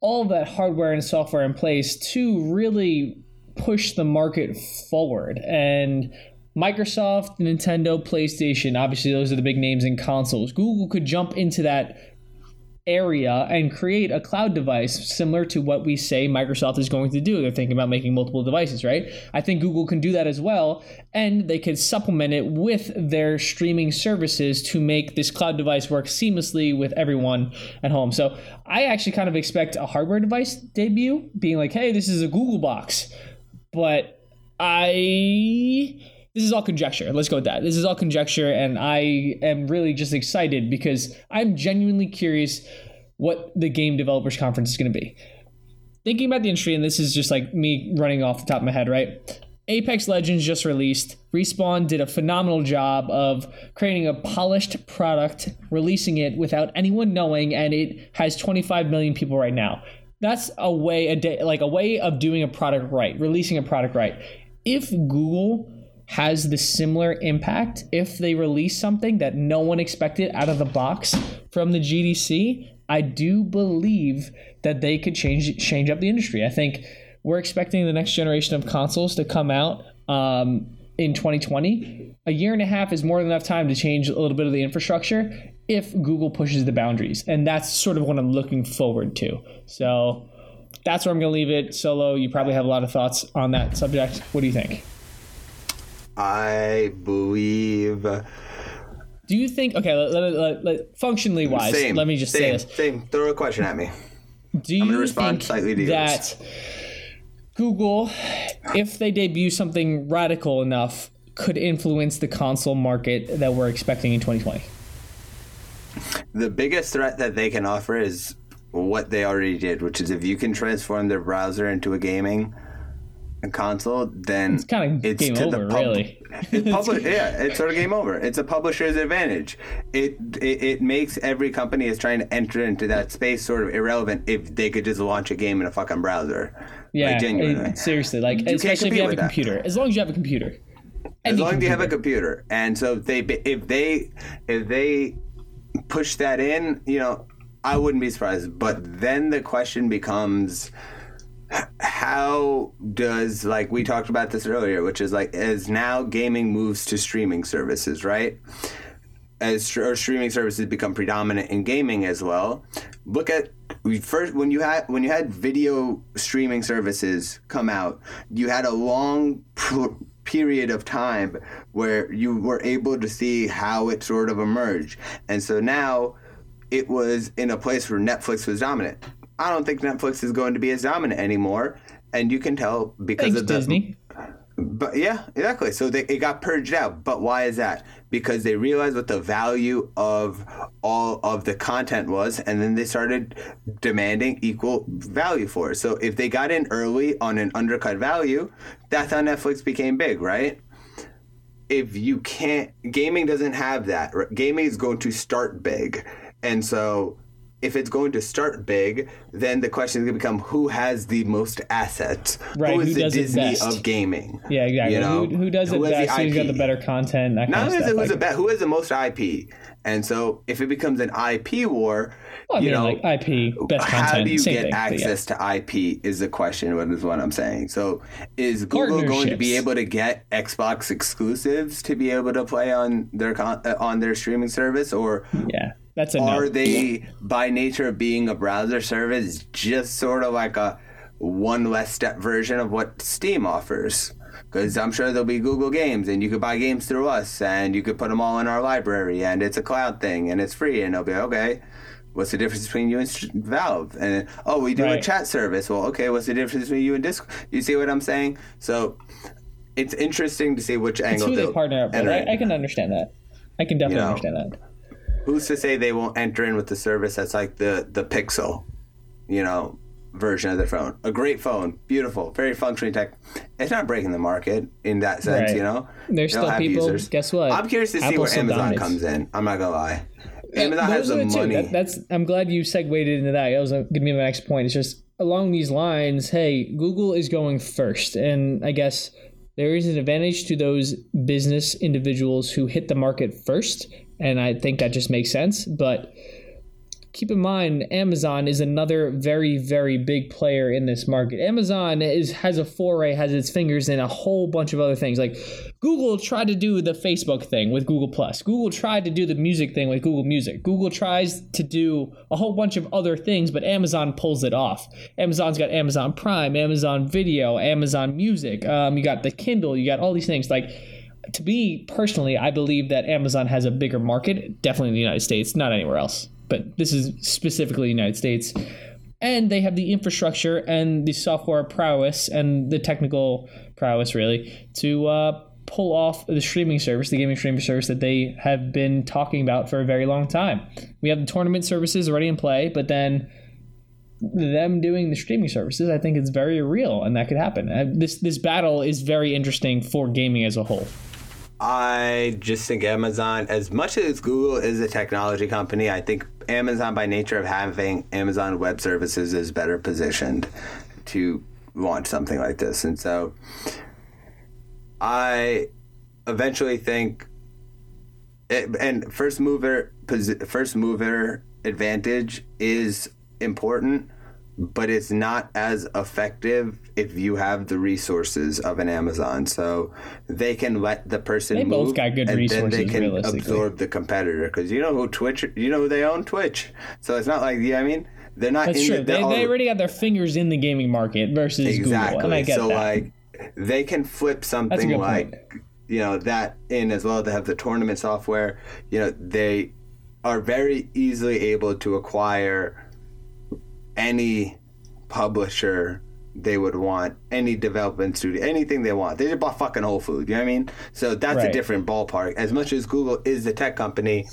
Speaker 5: all that hardware and software in place to really push the market forward. And Microsoft, Nintendo, PlayStation, obviously those are the big names in consoles. Google could jump into that area and create a cloud device similar to what we say Microsoft is going to do. They're thinking about making multiple devices, right? I think Google can do that as well, and they could supplement it with their streaming services to make this cloud device work seamlessly with everyone at home. So I actually kind of expect a hardware device debut being like, hey, this is a Google box. But I this is all conjecture. Let's go with that. This is all conjecture, and I am really just excited because I'm genuinely curious what the game developers conference is going to be. Thinking about the industry, and this is just like me running off the top of my head, right? Apex Legends just released. Respawn did a phenomenal job of creating a polished product, releasing it without anyone knowing, and it has 25 million people right now. That's a way a day, like a way of doing a product right, releasing a product right. If Google has the similar impact if they release something that no one expected out of the box from the GDC, I do believe that they could change change up the industry. I think we're expecting the next generation of consoles to come out um, in 2020. A year and a half is more than enough time to change a little bit of the infrastructure if Google pushes the boundaries, and that's sort of what I'm looking forward to. So that's where I'm going to leave it. Solo, you probably have a lot of thoughts on that subject. What do you think?
Speaker 4: I believe.
Speaker 5: Uh, Do you think? Okay, let, let, let, functionally wise,
Speaker 4: Same.
Speaker 5: let me just
Speaker 4: same,
Speaker 5: say this.
Speaker 4: Same. Throw a question at me.
Speaker 5: Do you
Speaker 4: respond
Speaker 5: think
Speaker 4: slightly to yours.
Speaker 5: that Google, if they debut something radical enough, could influence the console market that we're expecting in 2020?
Speaker 4: The biggest threat that they can offer is what they already did, which is if you can transform their browser into a gaming console, then
Speaker 5: It's kind of
Speaker 4: it's
Speaker 5: game
Speaker 4: to the
Speaker 5: over,
Speaker 4: pub-
Speaker 5: really.
Speaker 4: It's public, yeah, it's sort of game over. It's a publisher's advantage. It, it it makes every company is trying to enter into that space sort of irrelevant if they could just launch a game in a fucking browser.
Speaker 5: Yeah,
Speaker 4: like, genuinely.
Speaker 5: it- seriously, like
Speaker 4: can't
Speaker 5: especially if you have a
Speaker 4: with that.
Speaker 5: computer. As long as you have a computer.
Speaker 4: as long as you have a
Speaker 5: computer.
Speaker 4: computer and so if they if they if they push that in you know i wouldn't be surprised but then the question becomes how does like we talked about this earlier which is like as now gaming moves to streaming services right as or streaming services become predominant in gaming as well look at we first when you had when you had video streaming services come out you had a long pr- period of time where you were able to see how it sort of emerged and so now it was in a place where Netflix was dominant. I don't think Netflix is going to be as dominant anymore, and you can tell because
Speaker 5: Thanks,
Speaker 4: of the
Speaker 5: Disney.
Speaker 4: but yeah, exactly. So they, it got purged out. But why is that? Because they realized what the value of all of the content was, and then they started demanding equal value for it. So if they got in early on an undercut value, that's how Netflix became big, right? If you can't, gaming doesn't have that. Gaming is going to start big. And so if it's going to start big, then the question is going to become who has the most assets?
Speaker 5: Right,
Speaker 4: Who is
Speaker 5: who
Speaker 4: the
Speaker 5: does it
Speaker 4: Disney
Speaker 5: best?
Speaker 4: of gaming?
Speaker 5: Yeah, exactly.
Speaker 4: You know,
Speaker 5: who, who does it
Speaker 4: who has the
Speaker 5: best? Who's got the better content? That
Speaker 4: Not
Speaker 5: kind of
Speaker 4: it
Speaker 5: stuff.
Speaker 4: who's the
Speaker 5: like-
Speaker 4: best, who has the most IP? And so if it becomes an IP war,
Speaker 5: well,
Speaker 4: you
Speaker 5: mean,
Speaker 4: know,
Speaker 5: like IP, best
Speaker 4: how
Speaker 5: content,
Speaker 4: do you get
Speaker 5: thing, but yeah.
Speaker 4: access to IP is the question. What is what I'm saying? So is Google going to be able to get Xbox exclusives to be able to play on their con- uh, on their streaming service, or
Speaker 5: Yeah, that's a
Speaker 4: are
Speaker 5: no.
Speaker 4: they by nature of being a browser service just sort of like a one less step version of what steam offers because i'm sure there'll be google games and you could buy games through us and you could put them all in our library and it's a cloud thing and it's free and it'll be okay what's the difference between you and valve and oh we do a chat service well okay what's the difference between you and discord you see what i'm saying so it's interesting to see which
Speaker 5: It's
Speaker 4: angle
Speaker 5: who they partner up with. I. I can understand that. I can definitely
Speaker 4: know.
Speaker 5: understand that.
Speaker 4: Who's to say they won't enter in with the service that's like the the pixel you know version of their phone a great phone beautiful very functioning tech it's not breaking the market in that sense
Speaker 5: Right.
Speaker 4: you know
Speaker 5: There's
Speaker 4: They'll
Speaker 5: still people.
Speaker 4: users.
Speaker 5: Guess what?
Speaker 4: i'm curious to see where amazon
Speaker 5: dominates.
Speaker 4: comes in i'm not gonna lie amazon has the
Speaker 5: are the two.
Speaker 4: money
Speaker 5: That- that's. I'm glad you segued into that. That was to be my next point. It's just along these lines. Hey, Google is going first, and I guess there is an advantage to those business individuals who hit the market first, and I think that just makes sense. But keep in mind Amazon is another very very big player in this market. Amazon is has a foray has its fingers in a whole bunch of other things. Like Google tried to do the Facebook thing with Google Plus. Google tried to do the music thing with Google Music. Google tries to do a whole bunch of other things, but Amazon pulls it off. Amazon's got Amazon Prime, Amazon Video, Amazon Music. Um, you got the Kindle, you got all these things like to me personally, I believe that Amazon has a bigger market, definitely in the United States, not anywhere else. But this is specifically the United States. And they have the infrastructure and the software prowess and the technical prowess, really, to uh, pull off the streaming service, the gaming streaming service that they have been talking about for a very long time. We have the tournament services already in play, but then them doing the streaming services, I think it's very real, and that could happen. Uh, This this battle is very interesting for gaming as a whole.
Speaker 4: I just think Amazon, as much as Google is a technology company, I think Amazon, by nature of having Amazon Web Services, is better positioned to launch something like this. And so I eventually think, it, and first mover, first mover advantage is important, but it's not as effective if you have the resources of an Amazon. So they can let the person
Speaker 5: They
Speaker 4: move,
Speaker 5: both got good
Speaker 4: and then they can absorb the competitor because you know who Twitch, you know who they own Twitch. So it's not like you know what I mean. They're not
Speaker 5: That's
Speaker 4: in
Speaker 5: true.
Speaker 4: The,
Speaker 5: They, they already got their fingers in the gaming market versus
Speaker 4: exactly.
Speaker 5: Google, and I get
Speaker 4: so
Speaker 5: that.
Speaker 4: like they can flip something like
Speaker 5: point.
Speaker 4: you know that in as well. They have the tournament software. You know they are very easily able to acquire any publisher they would want, any development studio, anything they want. They just bought fucking Whole Food. You know what I mean? So that's a different ballpark. As much as Google is a tech company,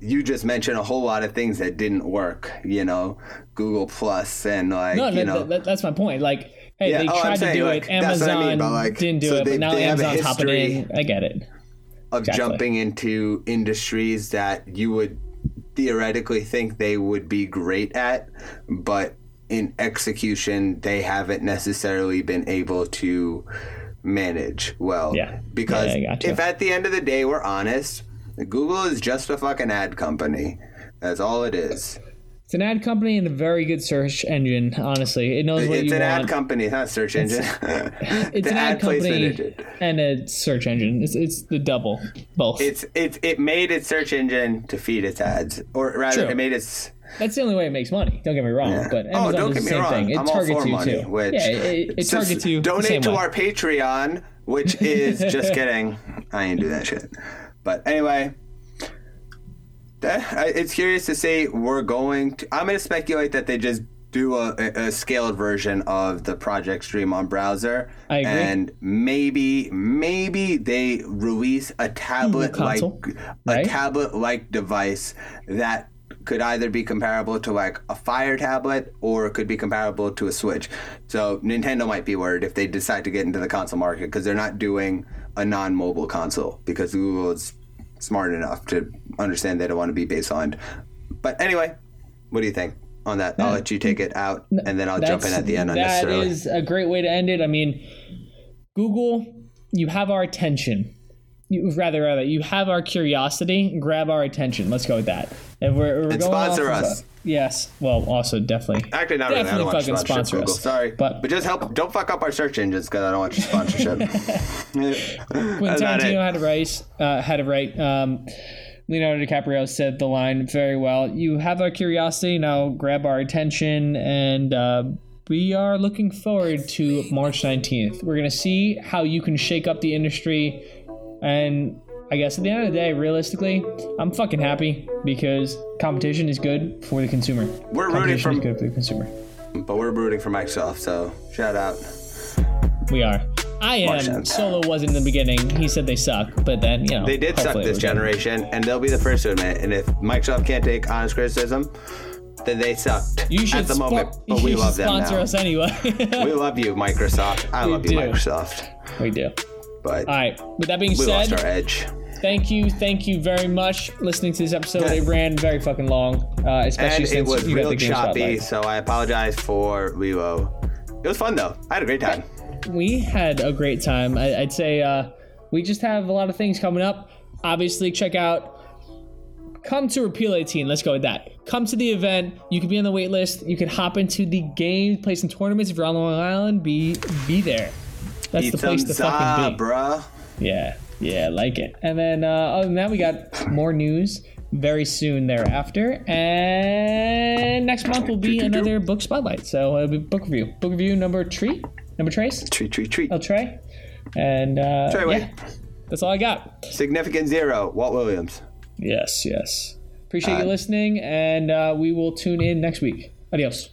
Speaker 4: you just mentioned a whole lot of things that didn't work. You know, Google Plus and like
Speaker 5: no,
Speaker 4: you
Speaker 5: no,
Speaker 4: know.
Speaker 5: that, that's my point. Like, hey,
Speaker 4: Yeah,
Speaker 5: they
Speaker 4: oh,
Speaker 5: tried to do
Speaker 4: like,
Speaker 5: it.
Speaker 4: what I
Speaker 5: Amazon
Speaker 4: mean, like,
Speaker 5: didn't do
Speaker 4: so
Speaker 5: it,
Speaker 4: they-
Speaker 5: but now
Speaker 4: they have a
Speaker 5: Amazon's hopping in. I get it.
Speaker 4: of
Speaker 5: Exactly.
Speaker 4: jumping into industries that you would theoretically think they would be great at, but in execution they haven't necessarily been able to manage well.
Speaker 5: Yeah.
Speaker 4: Because
Speaker 5: Yeah,
Speaker 4: if at the end of the day we're honest, Google is just a fucking ad company. That's all it is.
Speaker 5: It's an ad company and a very good search engine. Honestly, it knows what
Speaker 4: It's
Speaker 5: you want.
Speaker 4: It's an ad company, not a search engine.
Speaker 5: it's
Speaker 4: The
Speaker 5: an ad,
Speaker 4: placement
Speaker 5: company and a search engine. It's, it's the double, both.
Speaker 4: It's it's it made its search engine to feed its ads, or rather,
Speaker 5: True.
Speaker 4: it made its
Speaker 5: That's the only way it makes money. Don't get me wrong,
Speaker 4: Yeah.
Speaker 5: but
Speaker 4: oh,
Speaker 5: Amazon
Speaker 4: don't
Speaker 5: does
Speaker 4: get
Speaker 5: the
Speaker 4: me
Speaker 5: same
Speaker 4: wrong.
Speaker 5: thing. It
Speaker 4: I'm all
Speaker 5: targets
Speaker 4: for
Speaker 5: you
Speaker 4: money,
Speaker 5: too.
Speaker 4: which
Speaker 5: yeah, it, it targets you.
Speaker 4: Donate to
Speaker 5: way.
Speaker 4: our Patreon, which is just kidding. I ain't do that shit. But anyway, It's curious to say we're going to. I'm going to speculate that they just do a, a scaled version of the Project Stream on browser,
Speaker 5: I agree.
Speaker 4: and maybe maybe they release a tablet like
Speaker 5: console,
Speaker 4: a
Speaker 5: right?
Speaker 4: tablet like device that could either be comparable to like a Fire tablet or it could be comparable to a Switch. So Nintendo might be worried if they decide to get into the console market because they're not doing a non-mobile console because Google is smart enough to understand they don't want to be baselined. But anyway, what do you think on that? I'll let you take it out and then I'll jump in at the end
Speaker 5: on
Speaker 4: That
Speaker 5: is a great way to end it. I mean, Google, you have our attention. You, rather, rather, you have our curiosity. Grab our attention. Let's go with that. And we're, we're
Speaker 4: And
Speaker 5: going
Speaker 4: sponsor
Speaker 5: of
Speaker 4: us.
Speaker 5: Yes. Well, also definitely.
Speaker 4: Actually, not really. I
Speaker 5: Definitely
Speaker 4: don't want
Speaker 5: fucking sponsor
Speaker 4: Google.
Speaker 5: us.
Speaker 4: Sorry,
Speaker 5: But-
Speaker 4: but just help. Don't fuck up our search engines because I don't want your sponsorship. That's.
Speaker 5: Tarantino had to write. Uh, had to write. Um, Leonardo DiCaprio said the line very well. You have our curiosity now. Grab our attention, and uh, we are looking forward to March nineteenth. We're gonna see how you can shake up the industry, and I guess at the end of the day, realistically, I'm fucking happy because competition is good for the consumer.
Speaker 4: We're rooting
Speaker 5: competition
Speaker 4: for-
Speaker 5: is good for the consumer.
Speaker 4: but we're rooting for Microsoft, so shout out.
Speaker 5: We are. I am. Solo wasn't in the beginning. He said they suck, but then you know
Speaker 4: They did suck this
Speaker 5: was good.
Speaker 4: generation, and they'll be the first to admit. And if Microsoft can't take honest criticism, then they sucked
Speaker 5: You should
Speaker 4: at the
Speaker 5: spo-
Speaker 4: moment. But we love them
Speaker 5: sponsor
Speaker 4: now.
Speaker 5: us anyway.
Speaker 4: We love you, Microsoft. I
Speaker 5: We
Speaker 4: love
Speaker 5: do.
Speaker 4: you, Microsoft.
Speaker 5: we do.
Speaker 4: But
Speaker 5: All right. With that being
Speaker 4: we lost our
Speaker 5: said,
Speaker 4: edge.
Speaker 5: thank you, thank you very much listening to this episode. It ran very fucking long, uh, especially
Speaker 4: And it
Speaker 5: since
Speaker 4: was
Speaker 5: you
Speaker 4: real choppy, so I apologize for Lilo. It was fun though. I had a great time.
Speaker 5: We had a great time. I, I'd say uh, we just have a lot of things coming up. Obviously, check out. Come to Repeal 18. Let's go with that. Come to the event. You can be on the wait list. You can hop into the game, play some tournaments. If you're on Long Island, be be there. That's the place to fucking be.
Speaker 4: bruh.
Speaker 5: Yeah, yeah, like it. And then uh, other than that, we got more news very soon thereafter. And next month will be another book spotlight. So it'll be book review. Book review number three, number trace,
Speaker 4: Treat, treat, treat.
Speaker 5: El Trey. And uh,
Speaker 4: Trey,
Speaker 5: yeah, that's all I got.
Speaker 4: Significant zero. Walt Williams.
Speaker 5: Yes, yes. Appreciate you listening, and uh, we will tune in next week. Adios.